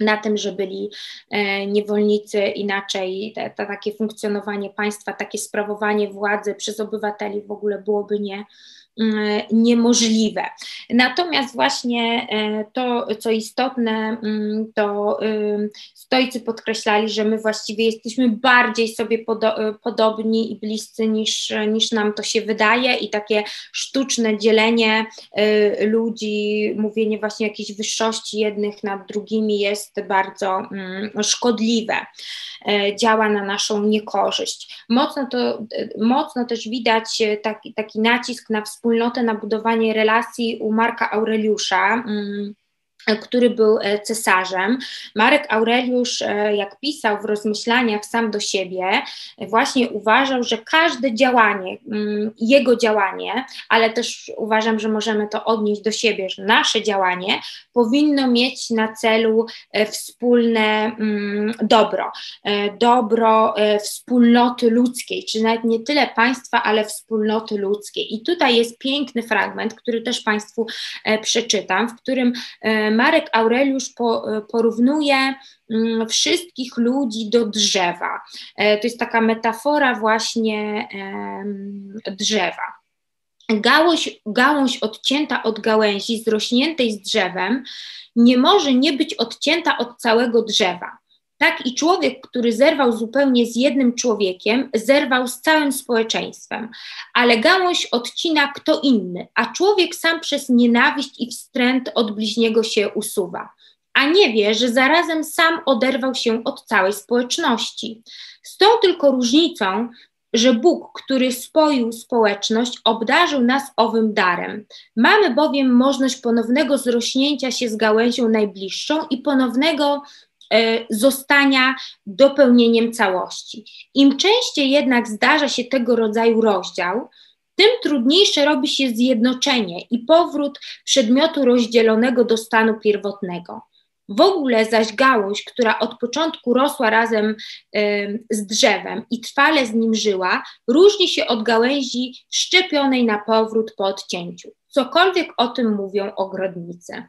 na tym, że byli e, niewolnicy, inaczej te, takie funkcjonowanie państwa, takie sprawowanie władzy przez obywateli w ogóle byłoby nie, niemożliwe. Natomiast właśnie e, to, co istotne, mm, to stoicy podkreślali, że my właściwie jesteśmy bardziej sobie podo podobni i bliscy niż, niż nam to się wydaje i takie sztuczne dzielenie y, ludzi, mówienie właśnie jakiejś wyższości jednych nad drugimi jest bardzo mm, szkodliwe. E, działa na naszą niekorzyść. Mocno, to, mocno też widać e, taki, taki nacisk na wspólnotę, na budowanie relacji u Marka Aureliusza. Mm, który był e, cesarzem. Marek Aureliusz, e, jak pisał w rozmyślaniach sam do siebie, właśnie uważał, że każde działanie, mm, jego działanie, ale też uważam, że możemy to odnieść do siebie, że nasze działanie powinno mieć na celu e, wspólne mm, dobro, dobro wspólnoty ludzkiej, czy nawet nie tyle państwa, ale wspólnoty ludzkiej. I tutaj jest piękny fragment, który też Państwu przeczytam, w którym Marek Aureliusz po, porównuje mm, wszystkich ludzi do drzewa. E, to jest taka metafora właśnie drzewa. Gałąź, gałąź odcięta od gałęzi, zrośniętej z drzewem, nie może nie być odcięta od całego drzewa. Tak i człowiek, który zerwał zupełnie z jednym człowiekiem, zerwał z całym społeczeństwem, ale gałąź odcina kto inny, a człowiek sam przez nienawiść i wstręt od bliźniego się usuwa, a nie wie, że zarazem sam oderwał się od całej społeczności. Z tą tylko różnicą, że Bóg, który spoił społeczność, obdarzył nas owym darem. Mamy bowiem możliwość ponownego zrośnięcia się z gałęzią najbliższą i ponownego zostania dopełnieniem całości. Im częściej jednak zdarza się tego rodzaju rozdział, tym trudniejsze robi się zjednoczenie i powrót przedmiotu rozdzielonego do stanu pierwotnego. W ogóle zaś gałąź, która od początku rosła razem y, z drzewem i trwale z nim żyła, różni się od gałęzi szczepionej na powrót po odcięciu. Cokolwiek o tym mówią ogrodnicy.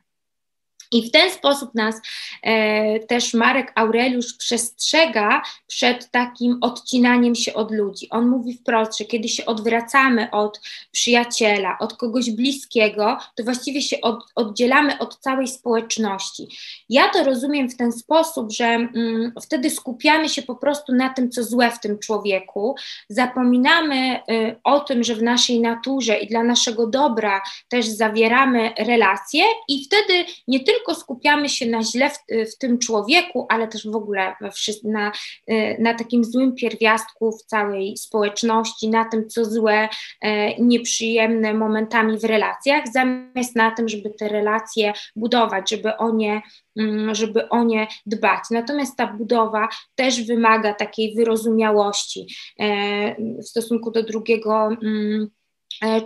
I w ten sposób nas e, też Marek Aureliusz przestrzega przed takim odcinaniem się od ludzi. On mówi wprost, że kiedy się odwracamy od przyjaciela, od kogoś bliskiego, to właściwie się od, oddzielamy od całej społeczności. Ja to rozumiem w ten sposób, że mm, wtedy skupiamy się po prostu na tym, co złe w tym człowieku, zapominamy y, o tym, że w naszej naturze i dla naszego dobra też zawieramy relacje, i wtedy nie tylko tylko skupiamy się na źle w, w tym człowieku, ale też w ogóle na, na takim złym pierwiastku w całej społeczności, na tym, co złe, nieprzyjemne momentami w relacjach, zamiast na tym, żeby te relacje budować, żeby o nie Mm, żeby o nie dbać. Natomiast ta budowa też wymaga takiej wyrozumiałości e, w stosunku do drugiego mm, E,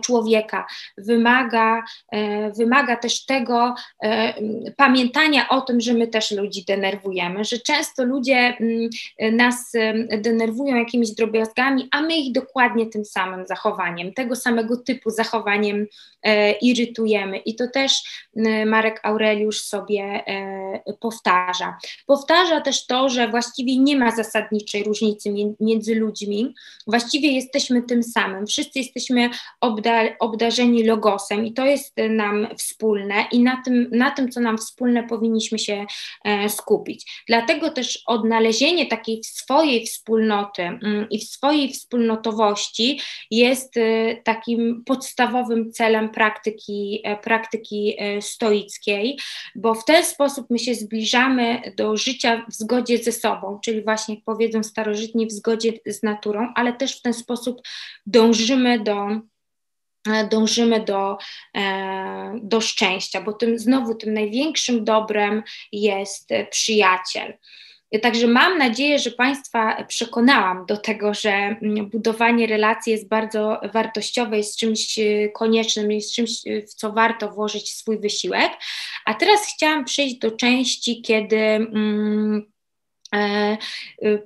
człowieka, wymaga, e, wymaga też tego e, pamiętania o tym, że my też ludzi denerwujemy, że często ludzie mm, nas denerwują jakimiś drobiazgami, a my ich dokładnie tym samym zachowaniem, tego samego typu zachowaniem irytujemy. I to też Marek Aureliusz sobie powtarza. Powtarza też to, że właściwie nie ma zasadniczej różnicy między ludźmi, właściwie jesteśmy tym samym, wszyscy jesteśmy obdarzeni logosem i to jest nam wspólne i na tym, na tym, co nam wspólne, powinniśmy się e, skupić. Dlatego też odnalezienie takiej swojej wspólnoty mm, i swojej wspólnotowości jest e, takim podstawowym celem praktyki, e, praktyki stoickiej, bo w ten sposób my się zbliżamy do życia w zgodzie ze sobą, czyli właśnie jak powiedzą starożytni w zgodzie z naturą, ale też w ten sposób dążymy do dążymy do, e, do szczęścia, bo tym znowu tym największym dobrem jest przyjaciel. Także mam nadzieję, że Państwa przekonałam do tego, że mm, budowanie relacji jest bardzo wartościowe, jest czymś e, koniecznym, jest czymś, w co warto włożyć swój wysiłek. A teraz chciałam przejść do części, kiedy. Mm, E,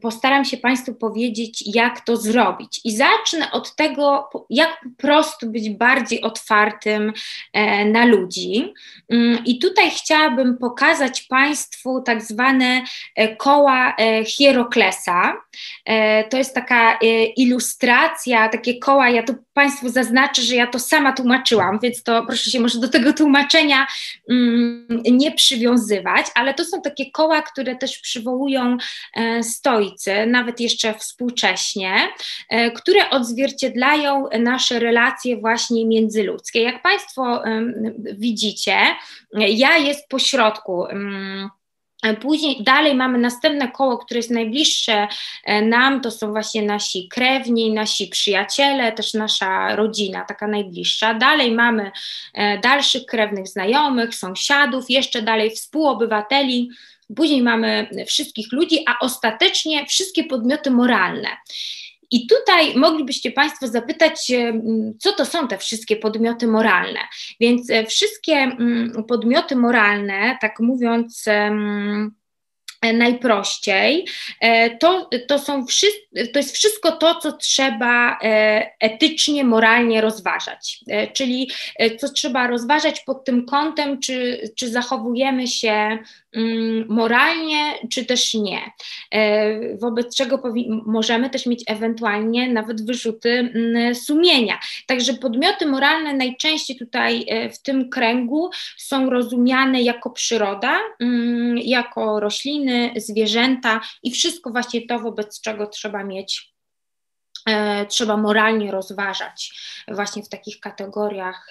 postaram się Państwu powiedzieć, jak to zrobić. I zacznę od tego, jak po prostu być bardziej otwartym e, na ludzi. Mm, I tutaj chciałabym pokazać Państwu tak zwane e, koła Hieroklesa. To jest taka ilustracja, takie koła, ja tu Państwu zaznaczę, że ja to sama tłumaczyłam, więc to proszę się może do tego tłumaczenia mm, nie przywiązywać, ale to są takie koła, które też przywołują e, stoicy, nawet jeszcze współcześnie, e, które odzwierciedlają nasze relacje właśnie międzyludzkie. Jak Państwo widzicie, ja jest pośrodku. Mm, Później dalej mamy następne koło, które jest najbliższe e, nam, to są właśnie nasi krewni, nasi przyjaciele, też nasza rodzina, taka najbliższa. Dalej mamy e, dalszych krewnych znajomych, sąsiadów, jeszcze dalej współobywateli. Później mamy wszystkich ludzi, a ostatecznie wszystkie podmioty moralne. I tutaj moglibyście Państwo zapytać, e, co to są te wszystkie podmioty moralne. Więc e, wszystkie podmioty moralne, tak mówiąc, najprościej, e, to, to, są to jest wszystko to, co trzeba etycznie, moralnie rozważać. Czyli co trzeba rozważać pod tym kątem, czy, czy zachowujemy się Mm, moralnie, czy też nie. E, wobec czego możemy też mieć ewentualnie nawet wyrzuty mm, sumienia. Także podmioty moralne najczęściej tutaj e, w tym kręgu są rozumiane jako przyroda, mm, jako rośliny, zwierzęta i wszystko właśnie to, wobec czego trzeba mieć e, trzeba moralnie rozważać właśnie w takich kategoriach,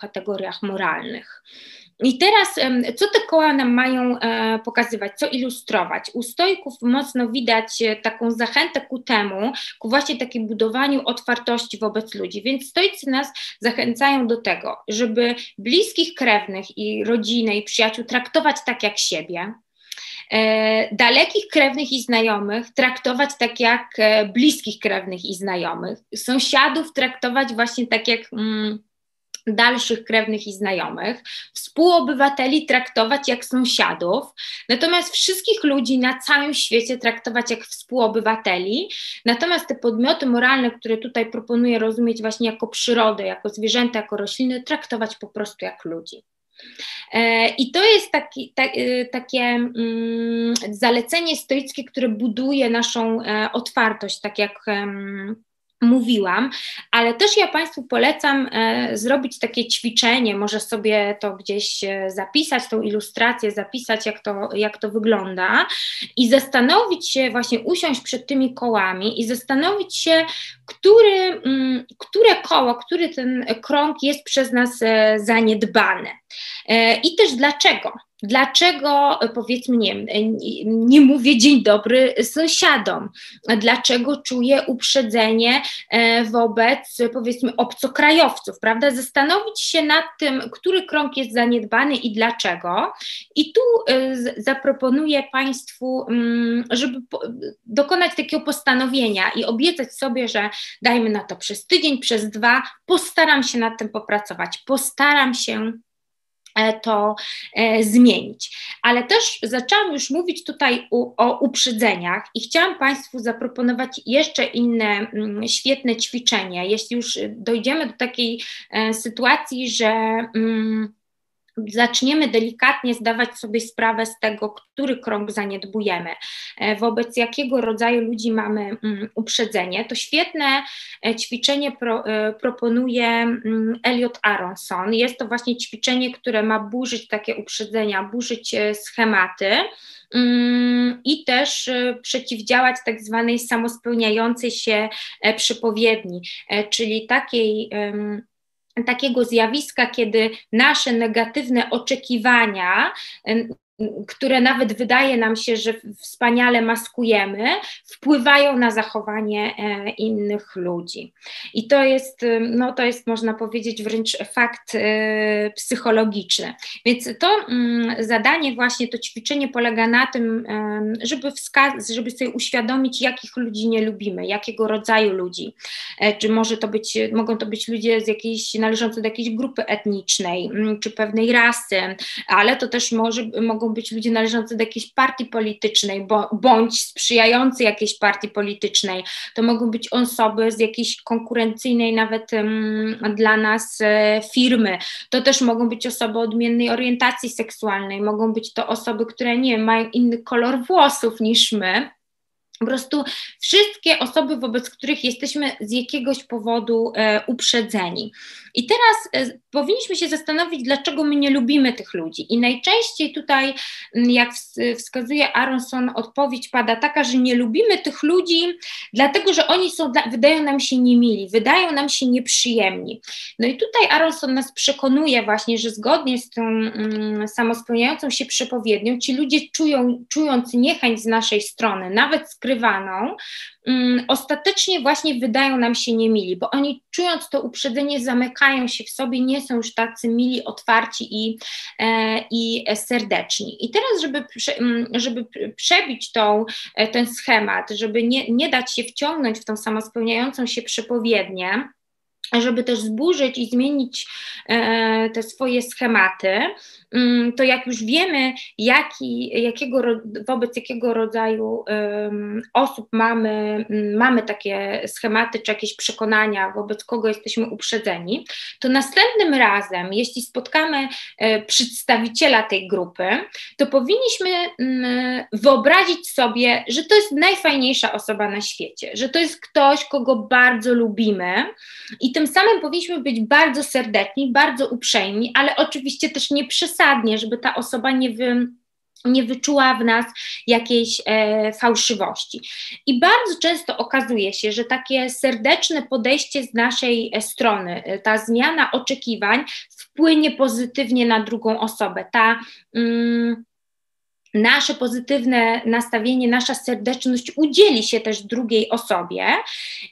kategoriach moralnych. I teraz, co te koła nam mają e, pokazywać, co ilustrować? U stojków mocno widać e, taką zachętę ku temu, ku właśnie takiemu budowaniu otwartości wobec ludzi. Więc stojcy nas zachęcają do tego, żeby bliskich krewnych i rodzinę i przyjaciół traktować tak jak siebie, e, dalekich krewnych i znajomych traktować tak jak bliskich krewnych i znajomych, sąsiadów traktować właśnie tak jak. Mm, dalszych krewnych i znajomych, współobywateli traktować jak sąsiadów, natomiast wszystkich ludzi na całym świecie traktować jak współobywateli, natomiast te podmioty moralne, które tutaj proponuję rozumieć właśnie jako przyrodę, jako zwierzęta, jako rośliny, traktować po prostu jak ludzi. E, I to jest taki, ta, e, takie mm, zalecenie stoickie, które buduje naszą e, otwartość, tak jak mówiłam, ale też ja Państwu polecam e, zrobić takie ćwiczenie, może sobie to gdzieś e, zapisać, tą ilustrację, zapisać, jak to, jak to wygląda i zastanowić się, właśnie usiąść przed tymi kołami i zastanowić się, który, mm, które koło, który ten krąg jest przez nas e, zaniedbany. I też dlaczego? Dlaczego, powiedzmy, nie, nie mówię dzień dobry sąsiadom? Dlaczego czuję uprzedzenie e, wobec, powiedzmy, obcokrajowców, prawda? Zastanowić się nad tym, który krąg jest zaniedbany i dlaczego. I tu e, zaproponuję Państwu, mm, żeby dokonać takiego postanowienia i obiecać sobie, że dajmy na to przez tydzień, przez dwa, postaram się nad tym popracować, postaram się E, to e, zmienić. Ale też zaczęłam już mówić tutaj u, o uprzedzeniach i chciałam Państwu zaproponować jeszcze inne mm, świetne ćwiczenie. Jeśli już dojdziemy do takiej e, sytuacji, że mm, zaczniemy delikatnie zdawać sobie sprawę z tego, który krąg zaniedbujemy, e, wobec jakiego rodzaju ludzi mamy mm, uprzedzenie, to świetne e, ćwiczenie pro, e, proponuje mm, Elliot Aronson. Jest to właśnie ćwiczenie, które ma burzyć takie uprzedzenia, burzyć schematy mm, i też przeciwdziałać tak zwanej samospełniającej się przypowiedni, czyli takiej takiego zjawiska, kiedy nasze negatywne oczekiwania które nawet wydaje nam się, że wspaniale maskujemy, wpływają na zachowanie e, innych ludzi. I to jest, e, no to jest można powiedzieć wręcz fakt e, psychologiczny. Więc to mm, zadanie właśnie, to ćwiczenie polega na tym, żeby wskazać, żeby sobie uświadomić, jakich ludzi nie lubimy, jakiego rodzaju ludzi. Czy może to być, mogą to być ludzie z jakiejś, należący do jakiejś grupy etnicznej, mm, czy pewnej rasy, ale to też może, mogą być ludzie należący do jakiejś partii politycznej, bądź sprzyjający jakiejś partii politycznej. To mogą być osoby z jakiejś konkurencyjnej nawet um, dla nas e, firmy. To też mogą być osoby odmiennej orientacji seksualnej, mogą być to osoby, które nie mają inny kolor włosów niż my po prostu wszystkie osoby, wobec których jesteśmy z jakiegoś powodu e, uprzedzeni. I teraz e, powinniśmy się zastanowić, dlaczego my nie lubimy tych ludzi. I najczęściej tutaj, jak wskazuje Aronson, odpowiedź pada taka, że nie lubimy tych ludzi, dlatego że oni są, wydają nam się niemili, wydają nam się nieprzyjemni. No i tutaj Aronson nas przekonuje właśnie, że zgodnie z tą mm, samospełniającą się przepowiednią, ci ludzie czują, czując niechęć z naszej strony, nawet skrywaną, um, ostatecznie właśnie wydają nam się niemili, bo oni czując to uprzedzenie zamykają się w sobie, nie są już tacy mili, otwarci i, e, i serdeczni. I teraz, żeby, mm, żeby przebić tą, e, ten schemat, żeby nie, nie dać się wciągnąć w tą samospełniającą się przepowiednię, żeby też zburzyć i zmienić e, te swoje schematy, mm, to jak już wiemy, jaki, jakiego, wobec jakiego rodzaju osób mamy, mm, mamy takie schematy czy jakieś przekonania, wobec kogo jesteśmy uprzedzeni, to następnym razem, jeśli spotkamy e, przedstawiciela tej grupy, to powinniśmy mm, wyobrazić sobie, że to jest najfajniejsza osoba na świecie, że to jest ktoś, kogo bardzo lubimy i tym samym powinniśmy być bardzo serdeczni, bardzo uprzejmi, ale oczywiście też nie przesadnie, żeby ta osoba nie wy, nie wyczuła w nas jakiejś e, fałszywości. I bardzo często okazuje się, że takie serdeczne podejście z naszej e, strony, e, ta zmiana oczekiwań wpłynie pozytywnie na drugą osobę. Ta. Mm, nasze pozytywne nastawienie, nasza serdeczność udzieli się też drugiej osobie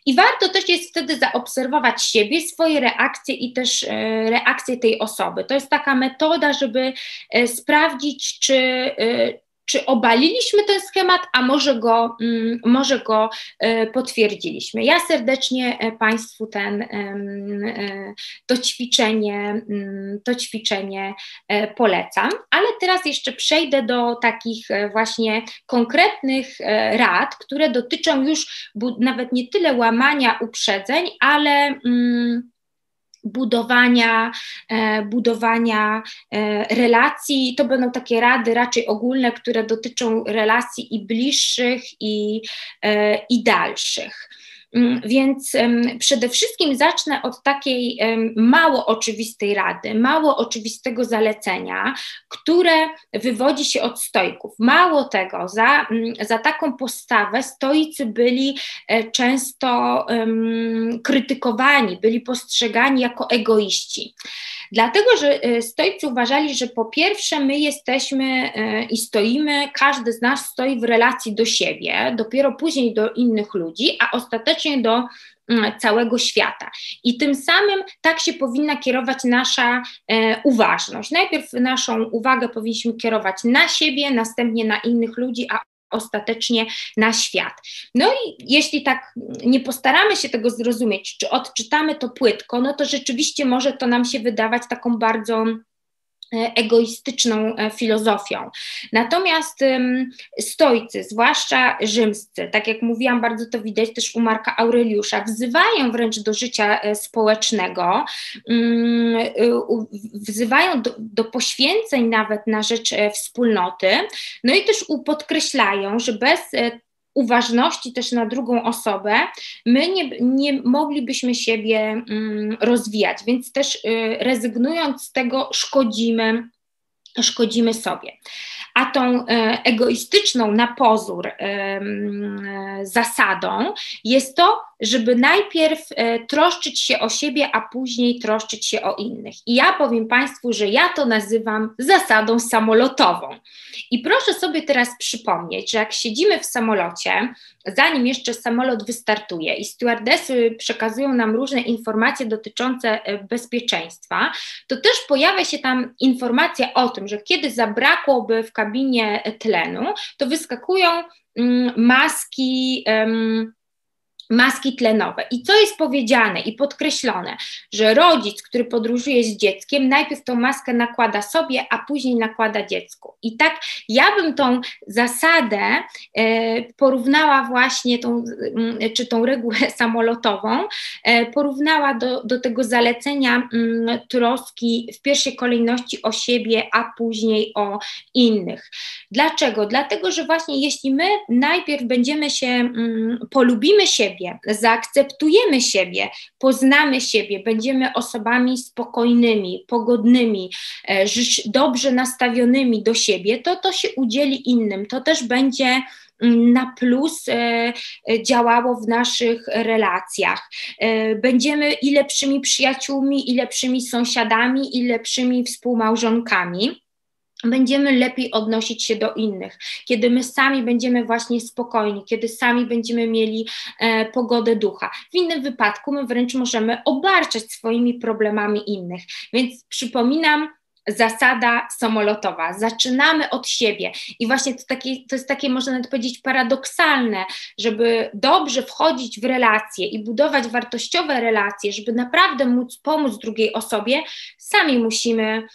i warto też jest wtedy zaobserwować siebie, swoje reakcje i też e, reakcje tej osoby. To jest taka metoda, żeby e, sprawdzić, czy, e, czy obaliliśmy ten schemat, a może go, mm, może go e, potwierdziliśmy. Ja serdecznie e, Państwu ten, e, to ćwiczenie, mm, to ćwiczenie polecam, ale teraz jeszcze przejdę do takich właśnie konkretnych rad, które dotyczą już nawet nie tyle łamania uprzedzeń, ale mm, budowania, e, budowania e, relacji. To będą takie rady raczej ogólne, które dotyczą relacji i bliższych, i, e, i dalszych. Mm, więc przede wszystkim zacznę od takiej mało oczywistej rady, mało oczywistego zalecenia, które wywodzi się od stoików. Mało tego, za, mm, za taką postawę stoicy byli e, często krytykowani, byli postrzegani jako egoiści. Dlatego, że e, stoicy uważali, że po pierwsze my jesteśmy e, i stoimy, każdy z nas stoi w relacji do siebie, dopiero później do innych ludzi, a ostatecznie do mm, całego świata. I tym samym tak się powinna kierować nasza e, uważność. Najpierw naszą uwagę powinniśmy kierować na siebie, następnie na innych ludzi, a ostatecznie na świat. No i jeśli tak nie postaramy się tego zrozumieć, czy odczytamy to płytko, no to rzeczywiście może to nam się wydawać taką bardzo egoistyczną e, filozofią. Natomiast stoicy, zwłaszcza rzymscy, tak jak mówiłam, bardzo to widać też u Marka Aureliusza, wzywają wręcz do życia e, społecznego, mm, wzywają do, do poświęceń nawet na rzecz wspólnoty, no i też podkreślają, że bez uważności też na drugą osobę, my nie, nie moglibyśmy siebie mm, rozwijać, więc też y, rezygnując z tego szkodzimy, szkodzimy sobie. A tą e, egoistyczną na pozór zasadą jest to, żeby najpierw e, troszczyć się o siebie, a później troszczyć się o innych. I ja powiem Państwu, że ja to nazywam zasadą samolotową. I proszę sobie teraz przypomnieć, że jak siedzimy w samolocie, zanim jeszcze samolot wystartuje i stewardesy przekazują nam różne informacje dotyczące bezpieczeństwa, to też pojawia się tam informacja o tym, że kiedy zabrakłoby w kabinie tlenu, to wyskakują mm, maski maski tlenowe. I co jest powiedziane i podkreślone, że rodzic, który podróżuje z dzieckiem, najpierw tą maskę nakłada sobie, a później nakłada dziecku. I tak ja bym tą zasadę e, porównała właśnie tą, mm, czy tą regułę samolotową, e, porównała do, do tego zalecenia mm, troski w pierwszej kolejności o siebie, a później o innych. Dlaczego? Dlatego, że właśnie jeśli my najpierw będziemy się, mm, polubimy siebie, siebie, zaakceptujemy siebie, poznamy siebie, będziemy osobami spokojnymi, pogodnymi, e, dobrze nastawionymi do siebie, to to się udzieli innym. To też będzie mm, na plus e, e, działało w naszych relacjach. Będziemy i lepszymi przyjaciółmi, i lepszymi sąsiadami, i lepszymi współmałżonkami będziemy lepiej odnosić się do innych, kiedy my sami będziemy właśnie spokojni, kiedy sami będziemy mieli e, pogodę ducha. W innym wypadku my wręcz możemy obarczać swoimi problemami innych. Więc przypominam, zasada samolotowa. Zaczynamy od siebie i właśnie to, takie, to jest takie, można nawet powiedzieć, paradoksalne, żeby dobrze wchodzić w relacje i budować wartościowe relacje, żeby naprawdę móc pomóc drugiej osobie, sami musimy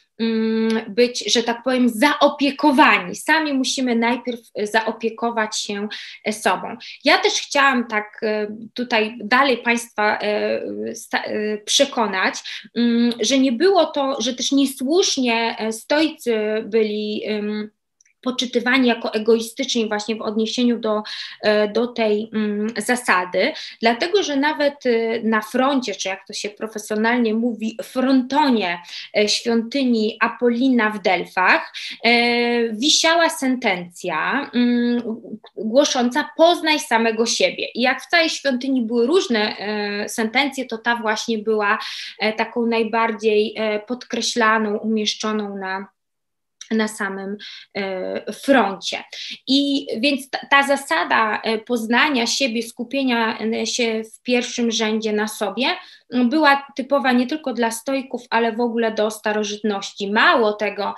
być, że tak powiem, zaopiekowani. Sami musimy najpierw zaopiekować się sobą. Ja też chciałam tak e, tutaj dalej Państwa e, e, przekonać, mm, że nie było to, że też niesłusznie stoicy byli poczytywani jako egoistyczni właśnie w odniesieniu do, e, do tej mm, zasady, dlatego że nawet e, na froncie, czy jak to się profesjonalnie mówi, frontonie e, świątyni Apolina w Delfach, wisiała sentencja mm, głosząca poznaj samego siebie. I jak w całej świątyni były różne sentencje, to ta właśnie była taką najbardziej podkreślaną, umieszczoną na na samym e, froncie. I więc ta, ta, zasada e, poznania siebie, skupienia e, się w pierwszym rzędzie na sobie, była typowa nie tylko dla stoików, ale w ogóle do starożytności. Mało tego,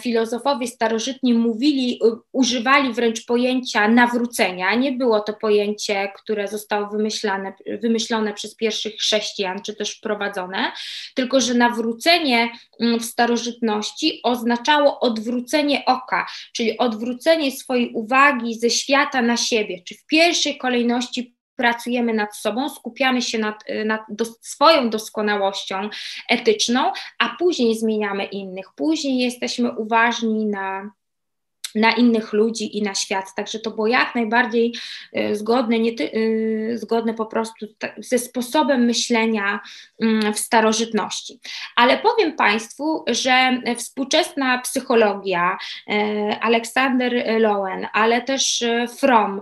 filozofowie starożytni mówili, używali wręcz pojęcia nawrócenia. Nie było to pojęcie, które zostało wymyślane, wymyślone przez pierwszych chrześcijan, czy też wprowadzone, tylko że nawrócenie w starożytności oznaczało odwrócenie oka, czyli odwrócenie swojej uwagi ze świata na siebie, czy w pierwszej kolejności pracujemy nad sobą, skupiamy się nad, nad do, swoją doskonałością etyczną, a później zmieniamy innych, później jesteśmy uważni na na innych ludzi i na świat. Także to było jak najbardziej e, zgodne, nie ty, e, zgodne po prostu ze sposobem myślenia mm, w starożytności. Ale powiem Państwu, że współczesna psychologia, e, Aleksander Lowen, ale też Fromm,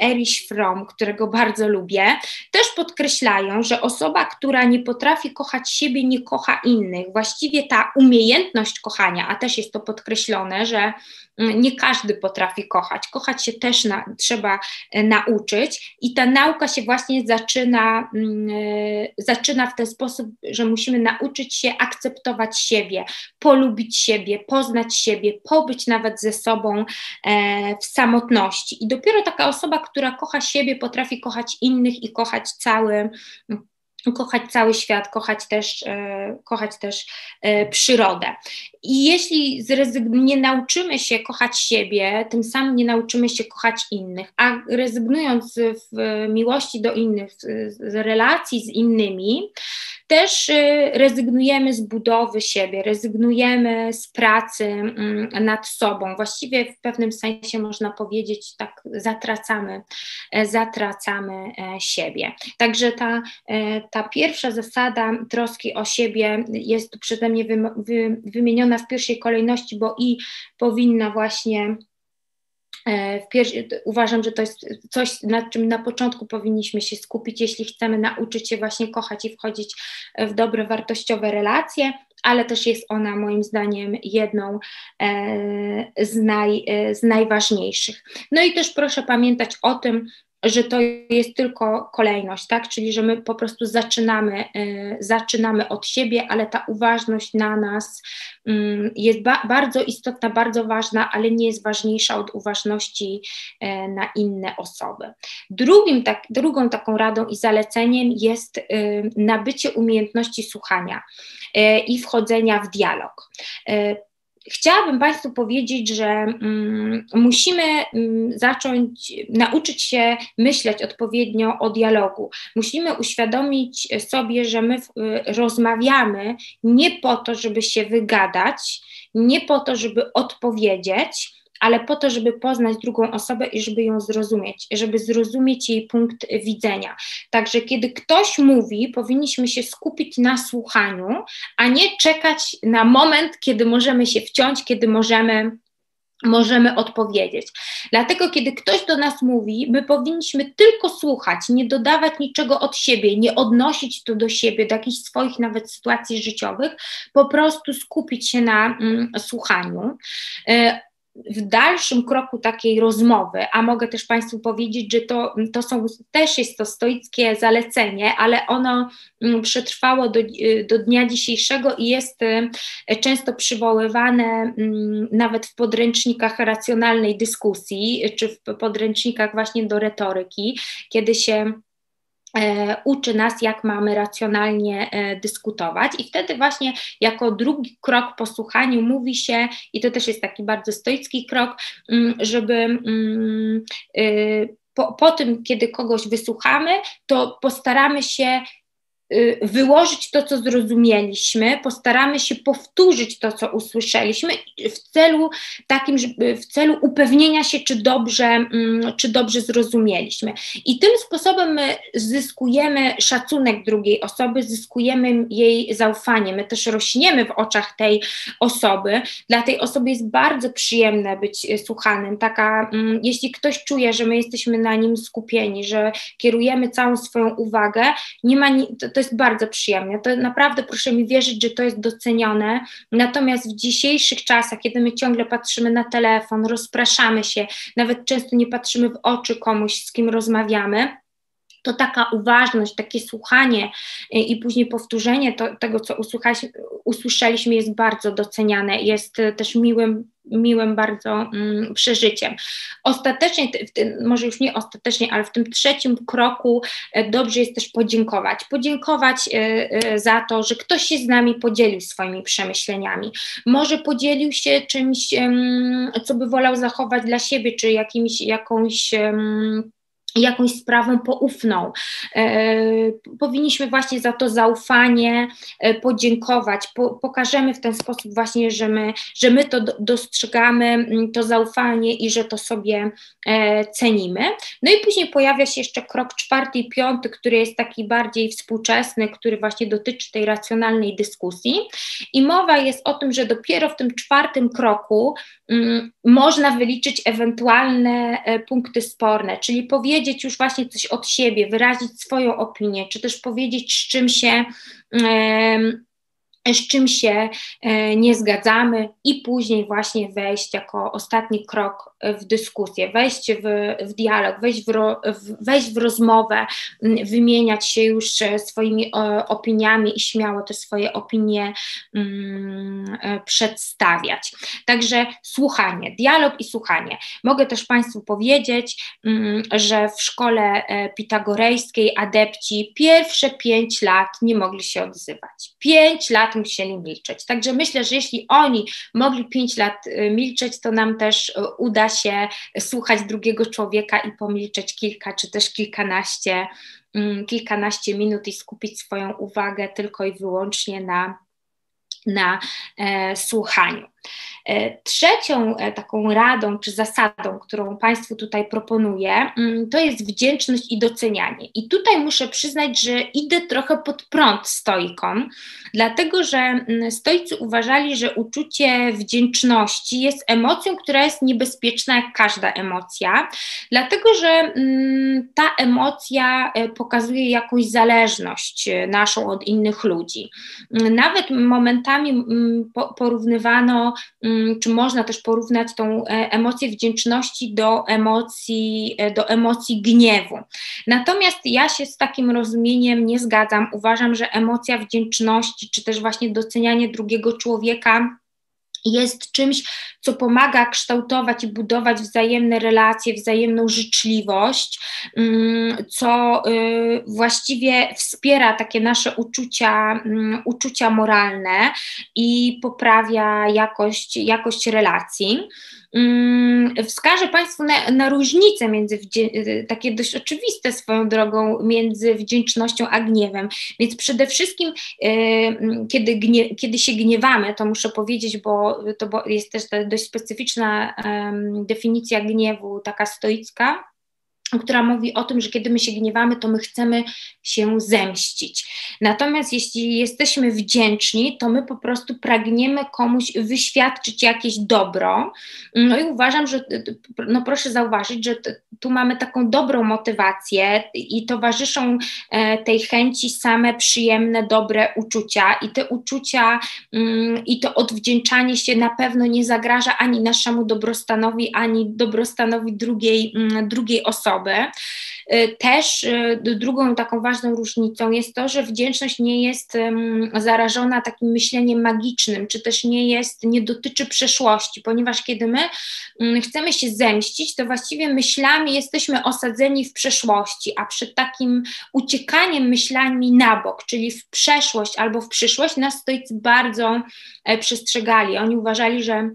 Erich Fromm, którego bardzo lubię, też podkreślają, że osoba, która nie potrafi kochać siebie, nie kocha innych. Właściwie ta umiejętność kochania, a też jest to podkreślone, że nie każdy potrafi kochać. Kochać się też na, trzeba e, nauczyć i ta nauka się właśnie zaczyna, mm, e, zaczyna w ten sposób, że musimy nauczyć się akceptować siebie, polubić siebie, poznać siebie, pobyć nawet ze sobą e, w samotności. I dopiero taka osoba, która kocha siebie, potrafi kochać innych i kochać cały kochać cały świat, kochać też, e, kochać też e, przyrodę. I jeśli nie nauczymy się kochać siebie, tym samym nie nauczymy się kochać innych, a rezygnując w miłości do innych, z relacji z innymi, też y, rezygnujemy z budowy siebie, rezygnujemy z pracy mm, nad sobą. Właściwie w pewnym sensie można powiedzieć, tak zatracamy, e, zatracamy e, siebie. Także ta, e, ta pierwsza zasada troski o siebie jest przeze mnie wymieniona w pierwszej kolejności, bo i powinna właśnie uważam, że to jest coś, nad czym na początku powinniśmy się skupić, jeśli chcemy nauczyć się właśnie kochać i wchodzić w dobre, wartościowe relacje, ale też jest ona moim zdaniem jedną e, z, naj, e, z najważniejszych. No i też proszę pamiętać o tym, że to jest tylko kolejność, tak? Czyli że my po prostu zaczynamy, y, zaczynamy od siebie, ale ta uważność na nas y, jest ba bardzo istotna, bardzo ważna, ale nie jest ważniejsza od uważności y, na inne osoby. Drugim, tak, drugą taką radą i zaleceniem jest nabycie umiejętności słuchania i wchodzenia w dialog chciałabym Państwu powiedzieć, że mm, musimy mm, zacząć nauczyć się myśleć odpowiednio o dialogu. Musimy uświadomić sobie, że my y, rozmawiamy nie po to, żeby się wygadać, nie po to, żeby odpowiedzieć, ale po to, żeby poznać drugą osobę i żeby ją zrozumieć, żeby zrozumieć jej punkt widzenia. Także kiedy ktoś mówi, powinniśmy się skupić na słuchaniu, a nie czekać na moment, kiedy możemy się wciąć, kiedy możemy możemy odpowiedzieć. Dlatego, kiedy ktoś do nas mówi, my powinniśmy tylko słuchać, nie dodawać niczego od siebie, nie odnosić to do siebie, do jakichś swoich nawet sytuacji życiowych, po prostu skupić się na mm, słuchaniu. Y, w dalszym kroku takiej rozmowy, a mogę też Państwu powiedzieć, że to, to są, też jest to stoickie zalecenie, ale ono mm, przetrwało do, do dnia dzisiejszego i jest y, często przywoływane mm, nawet w podręcznikach racjonalnej dyskusji, czy w podręcznikach właśnie do retoryki, kiedy się uczy nas, jak mamy racjonalnie e, dyskutować, i wtedy właśnie jako drugi krok po słuchaniu mówi się, i to też jest taki bardzo stoicki krok, mm, żeby mm, y, po, po tym, kiedy kogoś wysłuchamy, to postaramy się wyłożyć to, co zrozumieliśmy, postaramy się powtórzyć to, co usłyszeliśmy w celu takim, w celu upewnienia się, czy dobrze, mm, czy dobrze zrozumieliśmy. I tym sposobem my zyskujemy szacunek drugiej osoby, zyskujemy jej zaufanie, my też rośniemy w oczach tej osoby. Dla tej osoby jest bardzo przyjemne być słuchanym. Taka, mm, jeśli ktoś czuje, że my jesteśmy na nim skupieni, że kierujemy całą swoją uwagę, nie ma, to, to jest bardzo przyjemne. To naprawdę proszę mi wierzyć, że to jest docenione. Natomiast w dzisiejszych czasach, kiedy my ciągle patrzymy na telefon, rozpraszamy się, nawet często nie patrzymy w oczy komuś, z kim rozmawiamy, to taka uważność, takie słuchanie y, i później powtórzenie to, tego, co usłyszeliśmy, jest bardzo doceniane, jest y, też miłym miłym bardzo mm, przeżyciem. Ostatecznie, może już nie ostatecznie, ale w tym trzecim kroku e, dobrze jest też podziękować. Podziękować za to, że ktoś się z nami podzielił swoimi przemyśleniami. Może podzielił się czymś, co by wolał zachować dla siebie, czy jakimś, jakąś jakąś sprawą poufną. E, powinniśmy właśnie za to zaufanie e, podziękować. Po, pokażemy w ten sposób właśnie, że my, że my to dostrzegamy, to zaufanie i że to sobie e, cenimy. No i później pojawia się jeszcze krok czwarty i piąty, który jest taki bardziej współczesny, który właśnie dotyczy tej racjonalnej dyskusji. I mowa jest o tym, że dopiero w tym czwartym kroku można wyliczyć ewentualne punkty sporne, czyli powiedzieć, powiedzieć już właśnie coś od siebie, wyrazić swoją opinię, czy też powiedzieć, z czym się z czym się e, nie zgadzamy i później właśnie wejść jako ostatni krok w dyskusję, wejść w, w dialog, wejść w, ro, wejść w rozmowę, wymieniać się już e, swoimi opiniami i śmiało te swoje opinie um, przedstawiać. Także słuchanie, dialog i słuchanie. Mogę też Państwu powiedzieć, um, że w szkole pitagorejskiej adepci pierwsze pięć lat nie mogli się odzywać. Pięć lat musieli milczeć. Także myślę, że jeśli oni mogli pięć lat y, milczeć, to nam też y, uda się słuchać drugiego człowieka i pomilczeć kilka czy też kilkanaście, mm, kilkanaście minut i skupić swoją uwagę tylko i wyłącznie na, na e, słuchaniu. E, trzecią e, taką radą czy zasadą, którą Państwu tutaj proponuję, mm, to jest wdzięczność i docenianie. I tutaj muszę przyznać, że idę trochę pod prąd stoikom, dlatego że mm, stoicy uważali, że uczucie wdzięczności jest emocją, która jest niebezpieczna jak każda emocja, dlatego że mm, ta emocja e, pokazuje jakąś zależność naszą od innych ludzi. Nawet momentami porównywano Mm, czy można też porównać tą e, emocję wdzięczności do emocji, e, do emocji gniewu. Natomiast ja się z takim rozumieniem nie zgadzam. Uważam, że emocja wdzięczności, czy też właśnie docenianie drugiego człowieka, jest czymś, co pomaga kształtować i budować wzajemne relacje, wzajemną życzliwość, mm, co y, właściwie wspiera takie nasze uczucia, mm, uczucia moralne i poprawia jakość, jakość relacji. Mm, wskażę Państwu na, na różnicę między, takie dość oczywiste swoją drogą, między wdzięcznością a gniewem. Więc przede wszystkim, kiedy, gnie, kiedy się gniewamy, to muszę powiedzieć, bo to jest też dość specyficzna definicja gniewu, taka stoicka, która mówi o tym, że kiedy my się gniewamy, to my chcemy się zemścić. Natomiast jeśli jesteśmy wdzięczni, to my po prostu pragniemy komuś wyświadczyć jakieś dobro. No i uważam, że no proszę zauważyć, że tu mamy taką dobrą motywację i towarzyszą e, tej chęci same przyjemne, dobre uczucia i te uczucia mm, i to odwdzięczanie się na pewno nie zagraża ani naszemu dobrostanowi, ani dobrostanowi drugiej, mm, drugiej osoby osoby. Y, też y, drugą taką ważną różnicą jest to, że wdzięczność nie jest zarażona takim myśleniem magicznym, czy też nie jest, nie dotyczy przeszłości, ponieważ kiedy my mm, chcemy się zemścić, to właściwie myślami jesteśmy osadzeni w przeszłości, a przed takim uciekaniem myślami na bok, czyli w przeszłość albo w przyszłość, nas stoicy bardzo e, przestrzegali. Oni uważali, że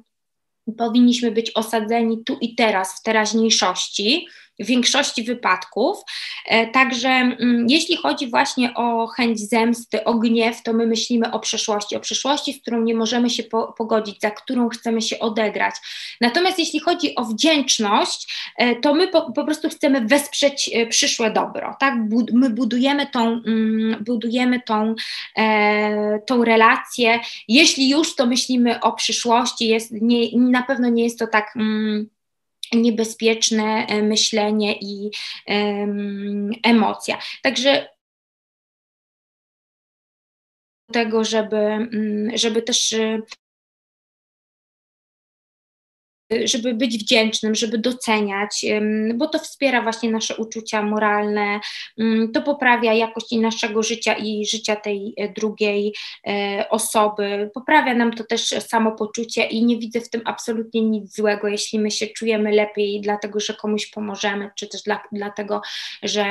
powinniśmy być osadzeni tu i teraz, w teraźniejszości w większości wypadków. E, także mm, jeśli chodzi właśnie o chęć zemsty, o gniew, to my myślimy o przeszłości, o przeszłości, z którą nie możemy się po, pogodzić, za którą chcemy się odegrać. Natomiast jeśli chodzi o wdzięczność, e, to my po, po prostu chcemy wesprzeć e, przyszłe dobro, tak? My budujemy tą, mm, budujemy tą, tą relację. Jeśli już, to myślimy o przyszłości, jest, nie, na pewno nie jest to tak mm, niebezpieczne e, myślenie i emocja. Także tego, żeby, mm, żeby też żeby być wdzięcznym, żeby doceniać, bo to wspiera właśnie nasze uczucia moralne, to poprawia jakość naszego życia i życia tej e, drugiej e, osoby, poprawia nam to też samopoczucie i nie widzę w tym absolutnie nic złego, jeśli my się czujemy lepiej, dlatego że komuś pomożemy, czy też dla, dlatego, że,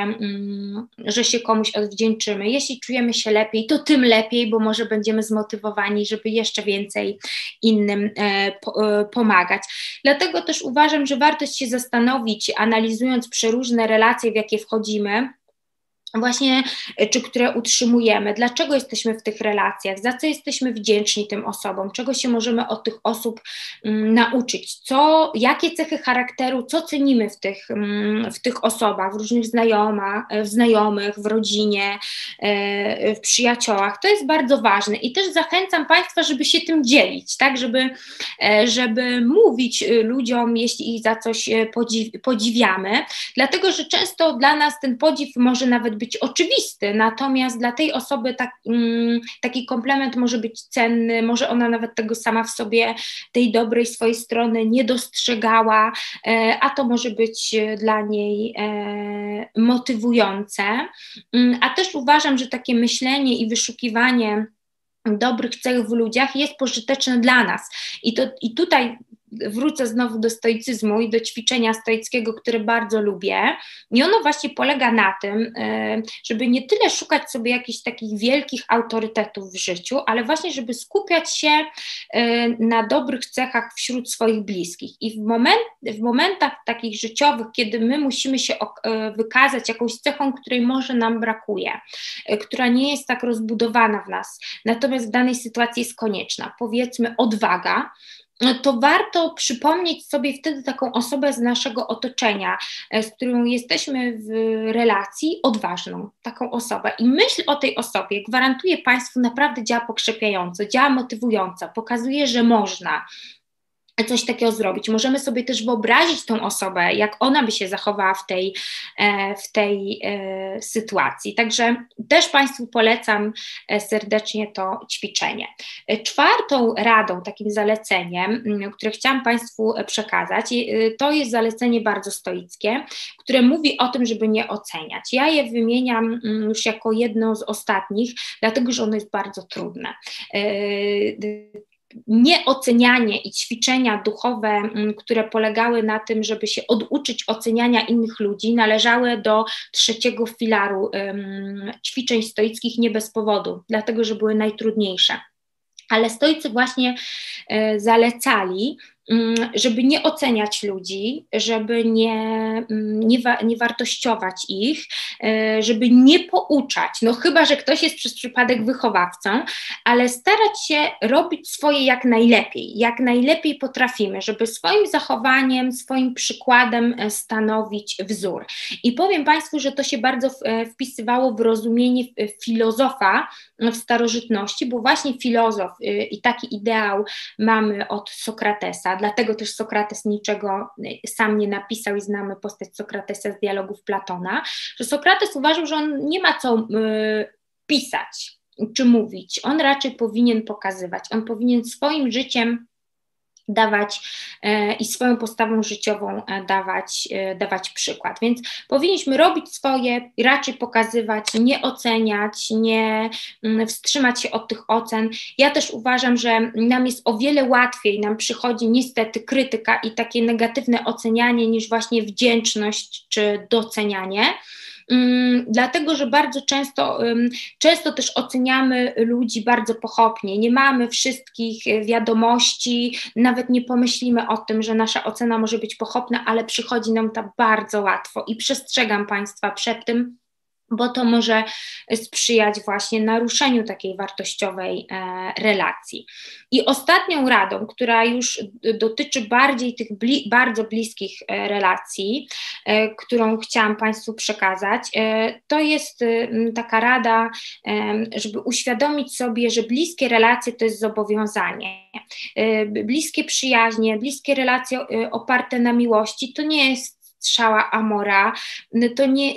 że się komuś odwdzięczymy. Jeśli czujemy się lepiej, to tym lepiej, bo może będziemy zmotywowani, żeby jeszcze więcej innym e, pomagać. Dlatego też uważam, że warto się zastanowić, analizując przeróżne relacje, w jakie wchodzimy, właśnie, e, czy które utrzymujemy, dlaczego jesteśmy w tych relacjach, za co jesteśmy wdzięczni tym osobom, czego się możemy od tych osób mm, nauczyć, co, jakie cechy charakteru, co cenimy w tych, mm, w tych osobach, w różnych znajomach, w znajomych, w rodzinie, e, w przyjaciołach. To jest bardzo ważne i też zachęcam Państwa, żeby się tym dzielić, tak, żeby, e, żeby mówić ludziom, jeśli ich za coś podziw, podziwiamy, dlatego, że często dla nas ten podziw może nawet być oczywisty, natomiast dla tej osoby tak, mm, taki komplement może być cenny, może ona nawet tego sama w sobie, tej dobrej swojej strony nie dostrzegała, e, a to może być dla niej e, motywujące. Mm, a też uważam, że takie myślenie i wyszukiwanie dobrych cech w ludziach jest pożyteczne dla nas. I, to, i tutaj wrócę znowu do stoicyzmu i do ćwiczenia stoickiego, które bardzo lubię. I ono właśnie polega na tym, e, żeby nie tyle szukać sobie jakichś takich wielkich autorytetów w życiu, ale właśnie, żeby skupiać się e, na dobrych cechach wśród swoich bliskich. I w, moment, w momentach takich życiowych, kiedy my musimy się e, wykazać jakąś cechą, której może nam brakuje, która nie jest tak rozbudowana w nas, natomiast w danej sytuacji jest konieczna, powiedzmy odwaga, to warto przypomnieć sobie wtedy taką osobę z naszego otoczenia, e, z którą jesteśmy w relacji, odważną taką osobę. I myśl o tej osobie gwarantuje Państwu naprawdę działa pokrzepiająco, działa motywująco, pokazuje, że można, coś takiego zrobić. Możemy sobie też wyobrazić tą osobę, jak ona by się zachowała w tej, e, w tej e, sytuacji. Także też Państwu polecam e, serdecznie to ćwiczenie. Czwartą radą, takim zaleceniem, które chciałam Państwu przekazać, to jest zalecenie bardzo stoickie, które mówi o tym, żeby nie oceniać. Ja je wymieniam już jako jedno z ostatnich, dlatego że ono jest bardzo trudne nieocenianie i ćwiczenia duchowe, mm, które polegały na tym, żeby się oduczyć oceniania innych ludzi, należały do trzeciego filaru ćwiczeń stoickich nie bez powodu, dlatego że były najtrudniejsze. Ale stoicy właśnie e, zalecali, żeby nie oceniać ludzi, żeby nie, mm, nie, wa, nie, wartościować ich, e, żeby nie pouczać, no chyba, że ktoś jest przez przypadek wychowawcą, ale starać się robić swoje jak najlepiej, jak najlepiej potrafimy, żeby swoim zachowaniem, swoim przykładem e, stanowić wzór. I powiem Państwu, że to się bardzo e, wpisywało w rozumienie filozofa w starożytności, bo właśnie filozof i taki ideał mamy od Sokratesa, dlatego też Sokrates niczego sam nie napisał i znamy postać Sokratesa z dialogów Platona, że Sokrates uważał, że on nie ma co y, pisać czy mówić, on raczej powinien pokazywać, on powinien swoim życiem dawać e, i swoją postawą życiową e, dawać, e, dawać przykład. Więc powinniśmy robić swoje, raczej pokazywać, nie oceniać, nie mm, wstrzymać się od tych ocen. Ja też uważam, że nam jest o wiele łatwiej, nam przychodzi niestety krytyka i takie negatywne ocenianie niż właśnie wdzięczność czy docenianie. Mm, dlatego że bardzo często, często też oceniamy ludzi bardzo pochopnie, nie mamy wszystkich wiadomości, nawet nie pomyślimy o tym, że nasza ocena może być pochopna, ale przychodzi nam to bardzo łatwo i przestrzegam Państwa przed tym, bo to może sprzyjać właśnie naruszeniu takiej wartościowej e, relacji. I ostatnią radą, która już dotyczy bardziej tych bli bardzo bliskich e, relacji, e, którą chciałam Państwu przekazać, to jest taka rada, żeby uświadomić sobie, że bliskie relacje to jest zobowiązanie. Bliskie przyjaźnie, bliskie relacje oparte na miłości to nie jest strzała Amora, to nie,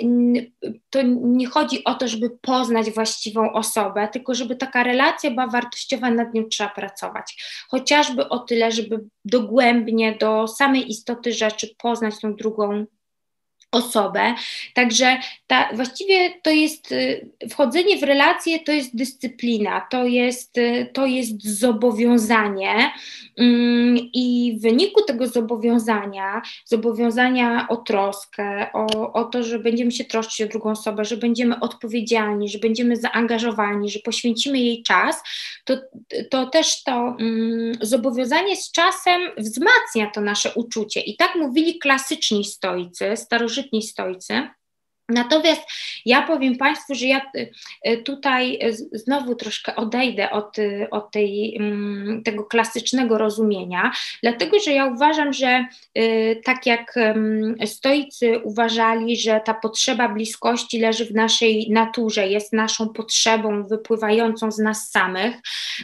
to nie chodzi o to, żeby poznać właściwą osobę, tylko żeby taka relacja była wartościowa, nad nią trzeba pracować. Chociażby o tyle, żeby dogłębnie, do samej istoty rzeczy poznać tą drugą osobę. Także ta, właściwie to jest y, wchodzenie w relacje to jest dyscyplina, to jest, y, to jest zobowiązanie mm, i w wyniku tego zobowiązania, zobowiązania o troskę, o, o to, że będziemy się troszczyć o drugą osobę, że będziemy odpowiedzialni, że będziemy zaangażowani, że poświęcimy jej czas, to, to też to mm, zobowiązanie z czasem wzmacnia to nasze uczucie. I tak mówili klasyczni stoicy, starożytni starożytni stoicy. Natomiast ja powiem Państwu, że ja y, y, tutaj znowu troszkę odejdę od, y, od tej, mm, tego klasycznego rozumienia, dlatego że ja uważam, że tak jak stoicy uważali, że ta potrzeba bliskości leży w naszej naturze, jest naszą potrzebą wypływającą z nas samych,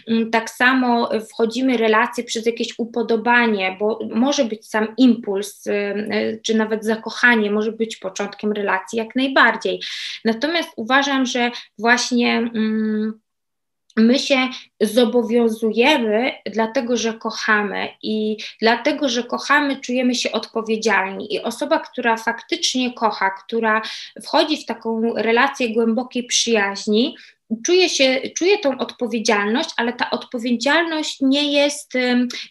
mm, tak samo wchodzimy w relacje przez jakieś upodobanie, bo może być sam impuls, czy nawet zakochanie może być początkiem relacji, jak najbardziej. Natomiast uważam, że właśnie. Mm, my się zobowiązujemy, dlatego że kochamy i dlatego, że kochamy, czujemy się odpowiedzialni. I osoba, która faktycznie kocha, która wchodzi w taką relację głębokiej przyjaźni, czuję, się, czuję tą odpowiedzialność, ale ta odpowiedzialność nie jest,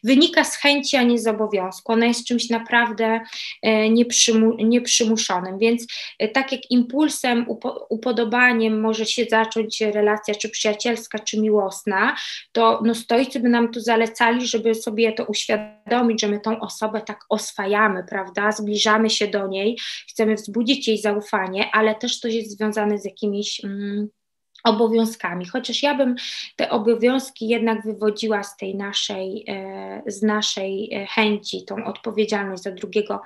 wynika z chęci, a nie z obowiązku. Ona jest czymś naprawdę e, nieprzymu, nieprzymuszonym. Więc e, tak jak impulsem, upodobaniem może się zacząć relacja czy przyjacielska, czy miłosna, to no, stoicy by nam tu zalecali, żeby sobie to uświadomić, że my tą osobę tak oswajamy, prawda? Zbliżamy się do niej, chcemy wzbudzić jej zaufanie, ale też to jest związane z jakimiś. Mm, obowiązkami, chociaż ja bym te obowiązki jednak wywodziła z tej naszej, e, z naszej e, chęci, tą odpowiedzialność za drugiego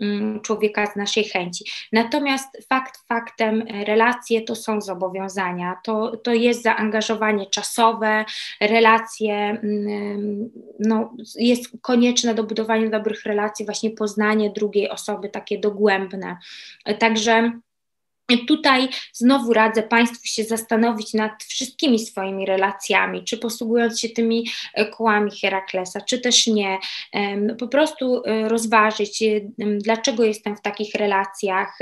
mm, człowieka z naszej chęci. Natomiast fakt faktem, e, relacje to są zobowiązania, to, to jest zaangażowanie czasowe, relacje, mm, no, jest konieczne do budowania dobrych relacji, właśnie poznanie drugiej osoby, takie dogłębne. Także Tutaj znowu radzę Państwu się zastanowić nad wszystkimi swoimi relacjami, czy posługując się tymi e, kołami Heraklesa, czy też nie. Po prostu e, rozważyć, e, dlaczego jestem w takich relacjach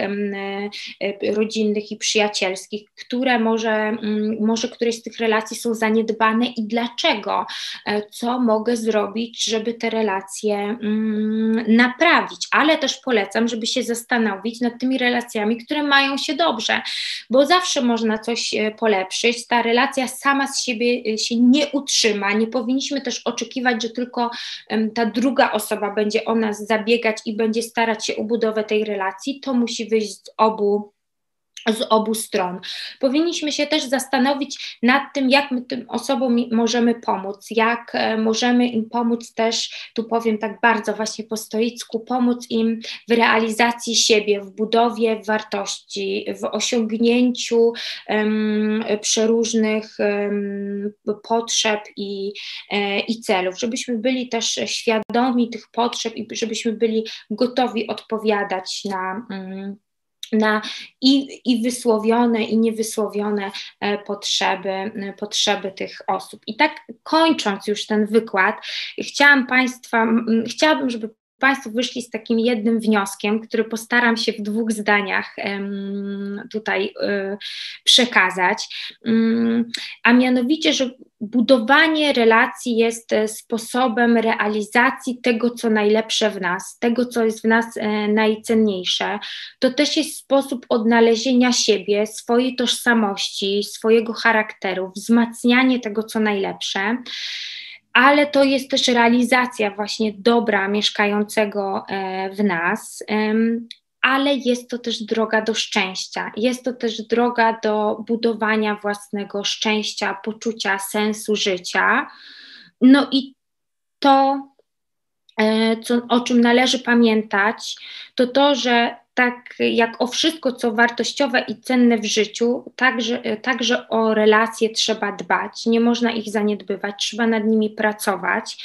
rodzinnych i przyjacielskich, które może, może któreś z tych relacji są zaniedbane i dlaczego, co mogę zrobić, żeby te relacje naprawić. Ale też polecam, żeby się zastanowić nad tymi relacjami, które mają się dobrze, bo zawsze można coś e, polepszyć. Ta relacja sama z siebie e, się nie utrzyma. Nie powinniśmy też oczekiwać, że tylko ta druga osoba będzie o nas zabiegać i będzie starać się o budowę tej relacji. To musi wyjść z obu z obu stron. Powinniśmy się też zastanowić nad tym, jak my tym osobom możemy pomóc, jak e, możemy im pomóc też, tu powiem tak bardzo właśnie po stoicku, pomóc im w realizacji siebie, w budowie wartości, w osiągnięciu um, przeróżnych um, potrzeb i, e, i celów, żebyśmy byli też świadomi tych potrzeb i żebyśmy byli gotowi odpowiadać na um, na i, i wysłowione, i niewysłowione e, potrzeby, e, potrzeby tych osób. I tak kończąc już ten wykład, chciałam Państwa, chciałabym, żeby Państwo wyszli z takim jednym wnioskiem, który postaram się w dwóch zdaniach tutaj y, przekazać, mm, a mianowicie, że budowanie relacji jest e, sposobem realizacji tego, co najlepsze w nas, tego, co jest w nas e, najcenniejsze. To też jest sposób odnalezienia siebie, swojej tożsamości, swojego charakteru, wzmacnianie tego, co najlepsze ale to jest też realizacja właśnie dobra mieszkającego e, w nas, ale jest to też droga do szczęścia, jest to też droga do budowania własnego szczęścia, poczucia sensu życia. No i to, e, co, o czym należy pamiętać, to to, że tak jak o wszystko, co wartościowe i cenne w życiu, także, także o relacje trzeba dbać, nie można ich zaniedbywać, trzeba nad nimi pracować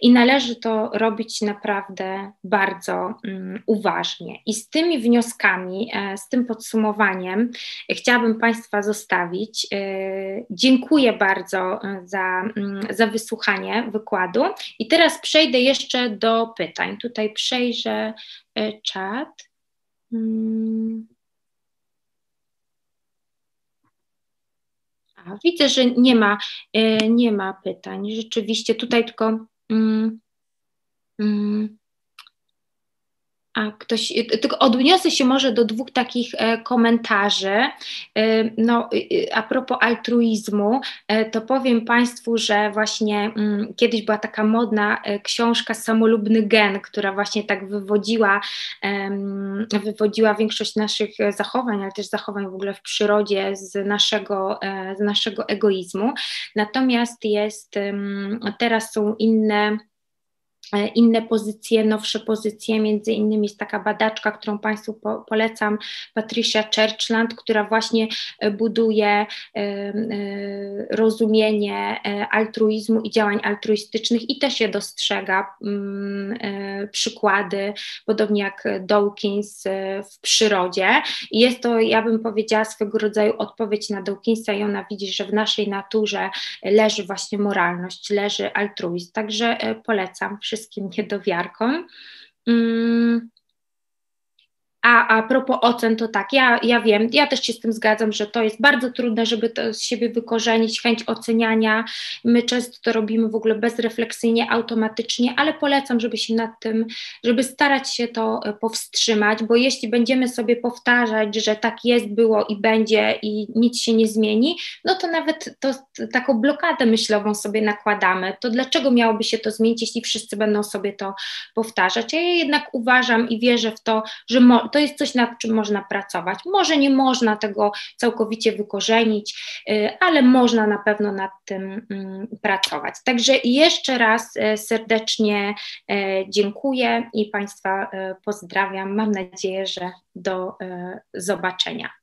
i należy to robić naprawdę bardzo um, uważnie. I z tymi wnioskami, e, z tym podsumowaniem chciałabym Państwa zostawić. E, dziękuję bardzo e, za, mm, za wysłuchanie wykładu i teraz przejdę jeszcze do pytań. Tutaj przejrzę czat. Hmm. A, widzę, że nie ma, e, nie ma pytań. Rzeczywiście tutaj tylko. Mm, mm, a ktoś, y, tylko odniosę się może do dwóch takich e, komentarzy. E, no, y, y, a propos altruizmu, e, to powiem Państwu, że właśnie mm, kiedyś była taka modna książka Samolubny Gen, która właśnie tak wywodziła, wywodziła większość naszych zachowań, ale też zachowań w ogóle w przyrodzie z naszego, z naszego egoizmu. Natomiast jest, teraz są inne inne pozycje, nowsze pozycje, między innymi jest taka badaczka, którą Państwu po, polecam, Patricia Churchland, która właśnie e, buduje e, rozumienie altruizmu i działań altruistycznych i też je dostrzega mm, przykłady, podobnie jak Dawkins w przyrodzie. I jest to, ja bym powiedziała, swego rodzaju odpowiedź na Dawkinsa i ona widzi, że w naszej naturze leży właśnie moralność, leży altruizm. Także polecam wszystkim niedowiarkom. Mm, a, a propos ocen, to tak, ja, ja wiem, ja też się z tym zgadzam, że to jest bardzo trudne, żeby to z siebie wykorzenić, chęć oceniania. My często to robimy w ogóle bezrefleksyjnie, automatycznie, ale polecam, żeby się nad tym, żeby starać się to e, powstrzymać, bo jeśli będziemy sobie powtarzać, że tak jest, było i będzie i nic się nie zmieni, no to nawet to, taką blokadę myślową sobie nakładamy. To dlaczego miałoby się to zmienić, jeśli wszyscy będą sobie to powtarzać? Ja jednak uważam i wierzę w to, że mo- to jest coś, nad czym można pracować. Może nie można tego całkowicie wykorzenić, y, ale można na pewno nad tym mm, pracować. Także jeszcze raz y, serdecznie y, dziękuję i Państwa pozdrawiam. Mam nadzieję, że do zobaczenia.